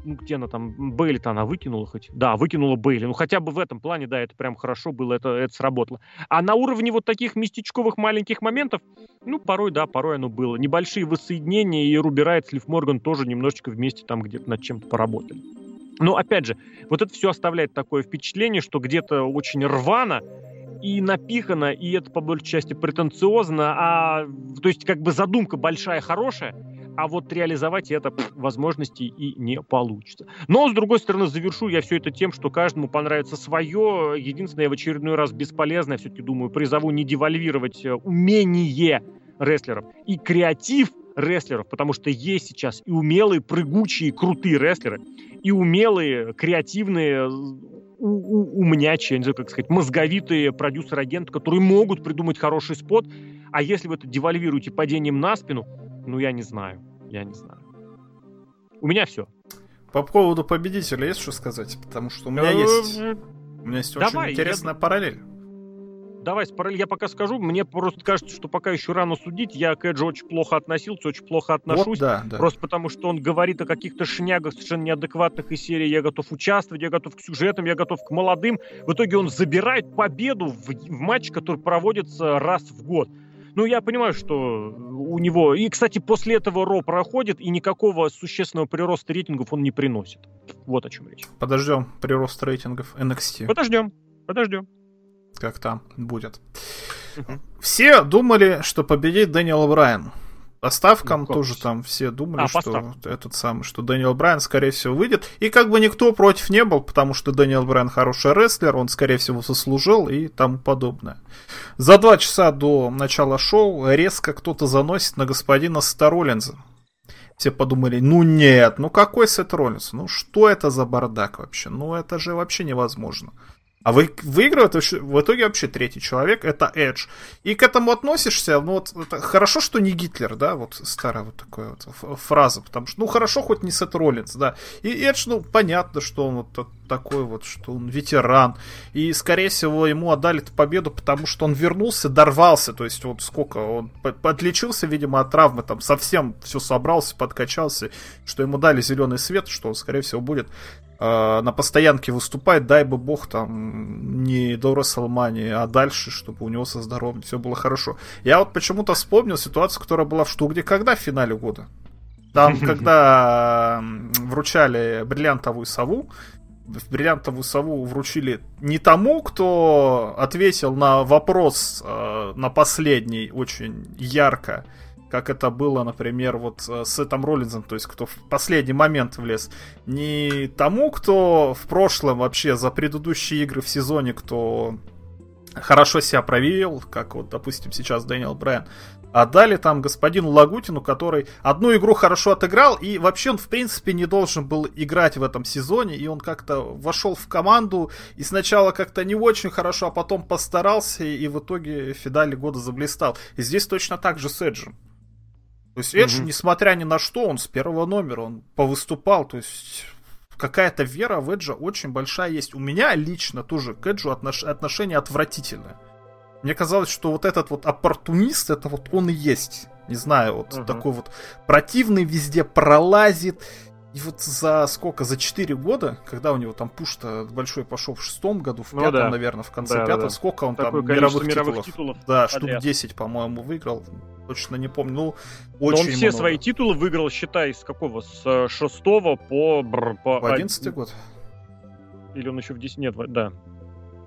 ну, где она там, Бейли-то она выкинула хоть? Да, выкинула Бейли. Ну, хотя бы в этом плане, да, это прям хорошо было, это, это сработало. А на уровне вот таких местечковых маленьких моментов, ну, порой, да, порой оно было. Небольшие воссоединения, и Руби Райт, Слив Морган тоже немножечко вместе там где-то над чем-то поработали. Но, опять же, вот это все оставляет такое впечатление, что где-то очень рвано, и напихано, и это по большей части претенциозно, а то есть как бы задумка большая, хорошая, а вот реализовать это пff, возможностей и не получится. Но, с другой стороны, завершу я все это тем, что каждому понравится свое. Единственное, я в очередной раз бесполезно, я все-таки думаю, призову не девальвировать э, умение рестлеров и креатив рестлеров, потому что есть сейчас и умелые, прыгучие, крутые рестлеры, и умелые, креативные, у, умнячие, я не знаю, как сказать, мозговитые продюсеры-агенты, которые могут придумать хороший спот, а если вы это девальвируете падением на спину, ну, я не знаю, я не знаю. У меня все. По поводу победителя есть что сказать? Потому что у меня э, есть... У меня есть очень интересная параллель давай я пока скажу. Мне просто кажется, что пока еще рано судить. Я к Эджу очень плохо относился, очень плохо отношусь. Вот, да, да. Просто потому, что он говорит о каких-то шнягах совершенно неадекватных из серии «Я готов участвовать», «Я готов к сюжетам», «Я готов к молодым». В итоге он забирает победу в, в матч, который проводится раз в год. Ну, я понимаю, что у него... И, кстати, после этого Ро проходит, и никакого существенного прироста рейтингов он не приносит. Вот о чем речь. Подождем прирост рейтингов NXT. Подождем, подождем как там будет. Все думали, что победит Дэниел Брайан. По ставкам ну, тоже там все думали, а, что этот самый, что Дэниел Брайан, скорее всего, выйдет. И как бы никто против не был, потому что Дэниел Брайан хороший рестлер, он, скорее всего, заслужил и тому подобное. За два часа до начала шоу резко кто-то заносит на господина Сета Роллинза. Все подумали, ну нет, ну какой Сет Роллинс? Ну что это за бардак вообще? Ну это же вообще невозможно. А вы, выигрывает в итоге вообще третий человек, это Эдж. И к этому относишься, ну вот это хорошо, что не Гитлер, да, вот старая вот такая вот фраза, потому что, ну хорошо, хоть не Сет Роллинс, да. И Эдж, ну понятно, что он вот такой вот, что он ветеран. И, скорее всего, ему отдали эту победу, потому что он вернулся, дорвался, то есть вот сколько, он подлечился, видимо, от травмы, там совсем все собрался, подкачался, что ему дали зеленый свет, что он, скорее всего, будет на постоянке выступать, дай бы бог там не до Расселмании, а дальше, чтобы у него со здоровьем все было хорошо. Я вот почему-то вспомнил ситуацию, которая была в Штугде, когда в финале года. Там, когда вручали бриллиантовую сову, в бриллиантовую сову вручили не тому, кто ответил на вопрос э, на последний очень ярко, как это было, например, вот э, с Сетом Роллинзом, то есть кто в последний момент влез, не тому, кто в прошлом вообще за предыдущие игры в сезоне, кто хорошо себя проявил, как вот, допустим, сейчас Дэниел Брайан, а дали там господину Лагутину, который одну игру хорошо отыграл, и вообще он, в принципе, не должен был играть в этом сезоне, и он как-то вошел в команду, и сначала как-то не очень хорошо, а потом постарался, и в итоге финале года заблистал. И здесь точно так же с Эджем. То есть Эдж, угу. несмотря ни на что, он с первого номера, он повыступал, то есть какая-то вера в Эджа очень большая есть. У меня лично тоже к Эджу отнош... отношение отвратительное. Мне казалось, что вот этот вот оппортунист, это вот он и есть. Не знаю, вот uh-huh. такой вот противный везде пролазит. И вот за сколько? За 4 года, когда у него там пуш-то большой пошел в шестом году, в ну, пятом, да. наверное, в конце да, пятого, да. сколько он Такое там мировых, мировых титулов? титулов? Да, штук 10, по-моему, выиграл. Точно не помню. Ну, очень Но он все много. свои титулы выиграл, считай, с какого? С э, шестого по... по... В одиннадцатый год. Или он еще в 10... Нет, да.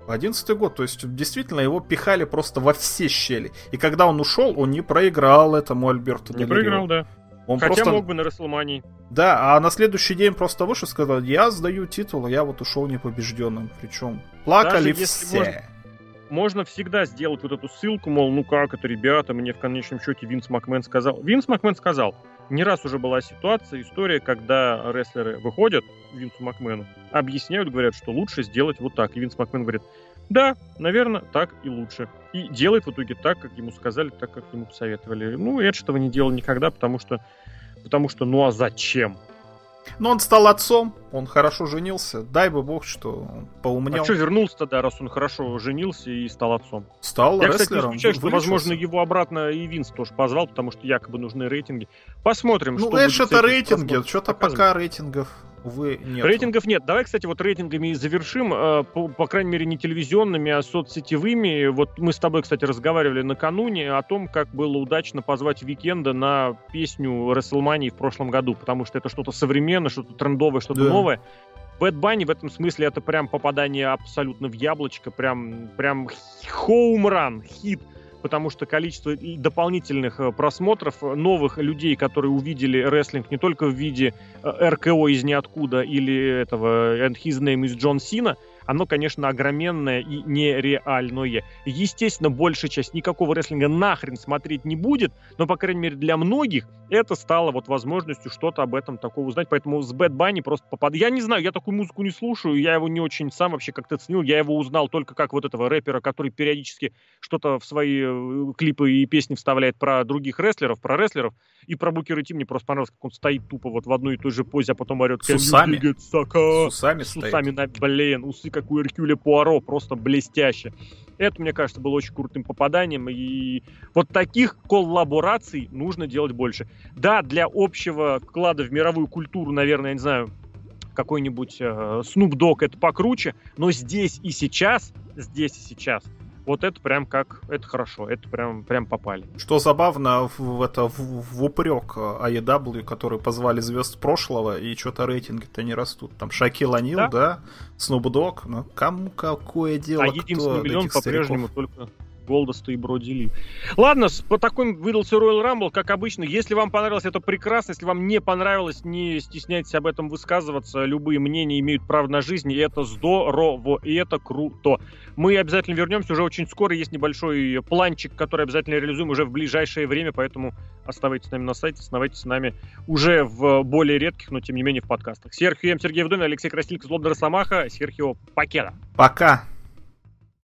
Одиннадцатый год, то есть действительно его пихали просто во все щели. И когда он ушел, он не проиграл этому Альберту Не проиграл, да. Он Хотя просто... мог бы на Расселмании. Да, а на следующий день просто вышел и сказал, я сдаю титул, а я вот ушел непобежденным. Причем плакали Даже все. Можно, можно всегда сделать вот эту ссылку, мол, ну как это, ребята, мне в конечном счете Винс Макмен сказал. Винс Макмен сказал, не раз уже была ситуация, история, когда рестлеры выходят Винсу Макмену, объясняют, говорят, что лучше сделать вот так. И Винс Макмен говорит, да, наверное, так и лучше. И делает в итоге так, как ему сказали, так, как ему посоветовали. Ну, Эдж этого не делал никогда, потому что, потому что ну а зачем? Но он стал отцом, он хорошо женился. Дай бы бог, что он поумнел. А что вернулся тогда, раз он хорошо женился и стал отцом? Стал Я, рестлером. кстати, не исключаю, что, возможно, его обратно и Винс тоже позвал, потому что якобы нужны рейтинги. Посмотрим, ну, что Эдж это рейтинги, что-то пока рейтингов увы, нет. Рейтингов нет. Давай, кстати, вот рейтингами завершим, э, по, по крайней мере, не телевизионными, а соцсетевыми. Вот мы с тобой, кстати, разговаривали накануне о том, как было удачно позвать Викенда на песню WrestleMania в прошлом году, потому что это что-то современное, что-то трендовое, что-то да. новое. Bad Bunny в этом смысле это прям попадание абсолютно в яблочко, прям, прям home run, хит потому что количество дополнительных э, просмотров, э, новых людей, которые увидели рестлинг не только в виде э, РКО из ниоткуда или этого And His Name is John Cena, оно, конечно, огроменное и нереальное. Естественно, большая часть никакого рестлинга нахрен смотреть не будет, но, по крайней мере, для многих это стало вот возможностью что-то об этом такого узнать. Поэтому с Bad Bunny просто попад... Я не знаю, я такую музыку не слушаю, я его не очень сам вообще как-то ценил. Я его узнал только как вот этого рэпера, который периодически что-то в свои э, клипы и песни вставляет про других рестлеров, про рестлеров. И про Букера Ти мне просто понравилось, как он стоит тупо вот в одной и той же позе, а потом орет... С усами? С усами С усами, на, блин, усы как у Эркюля Пуаро, просто блестяще. Это, мне кажется, было очень крутым попаданием, и вот таких коллабораций нужно делать больше. Да, для общего вклада в мировую культуру, наверное, я не знаю, какой-нибудь э, Snoop Dogg это покруче, но здесь и сейчас, здесь и сейчас – вот это прям как, это хорошо, это прям, прям попали. Что забавно, в, это в, в упрек AEW, которые позвали звезд прошлого, и что-то рейтинги-то не растут. Там Шакил Анил, да, да Дог, ну кому какое дело, А единственный миллион по-прежнему только Голдоста и Броди Ли. Ладно, по такой выдался Royal Rumble, как обычно. Если вам понравилось, это прекрасно. Если вам не понравилось, не стесняйтесь об этом высказываться. Любые мнения имеют право на жизнь, и это здорово, и это круто. Мы обязательно вернемся уже очень скоро. Есть небольшой планчик, который обязательно реализуем уже в ближайшее время, поэтому оставайтесь с нами на сайте, оставайтесь с нами уже в более редких, но тем не менее в подкастах. Серхио М. Сергей Вдовин, Алексей Красильников, Злобный Росомаха, Серхио Пакета. Пока.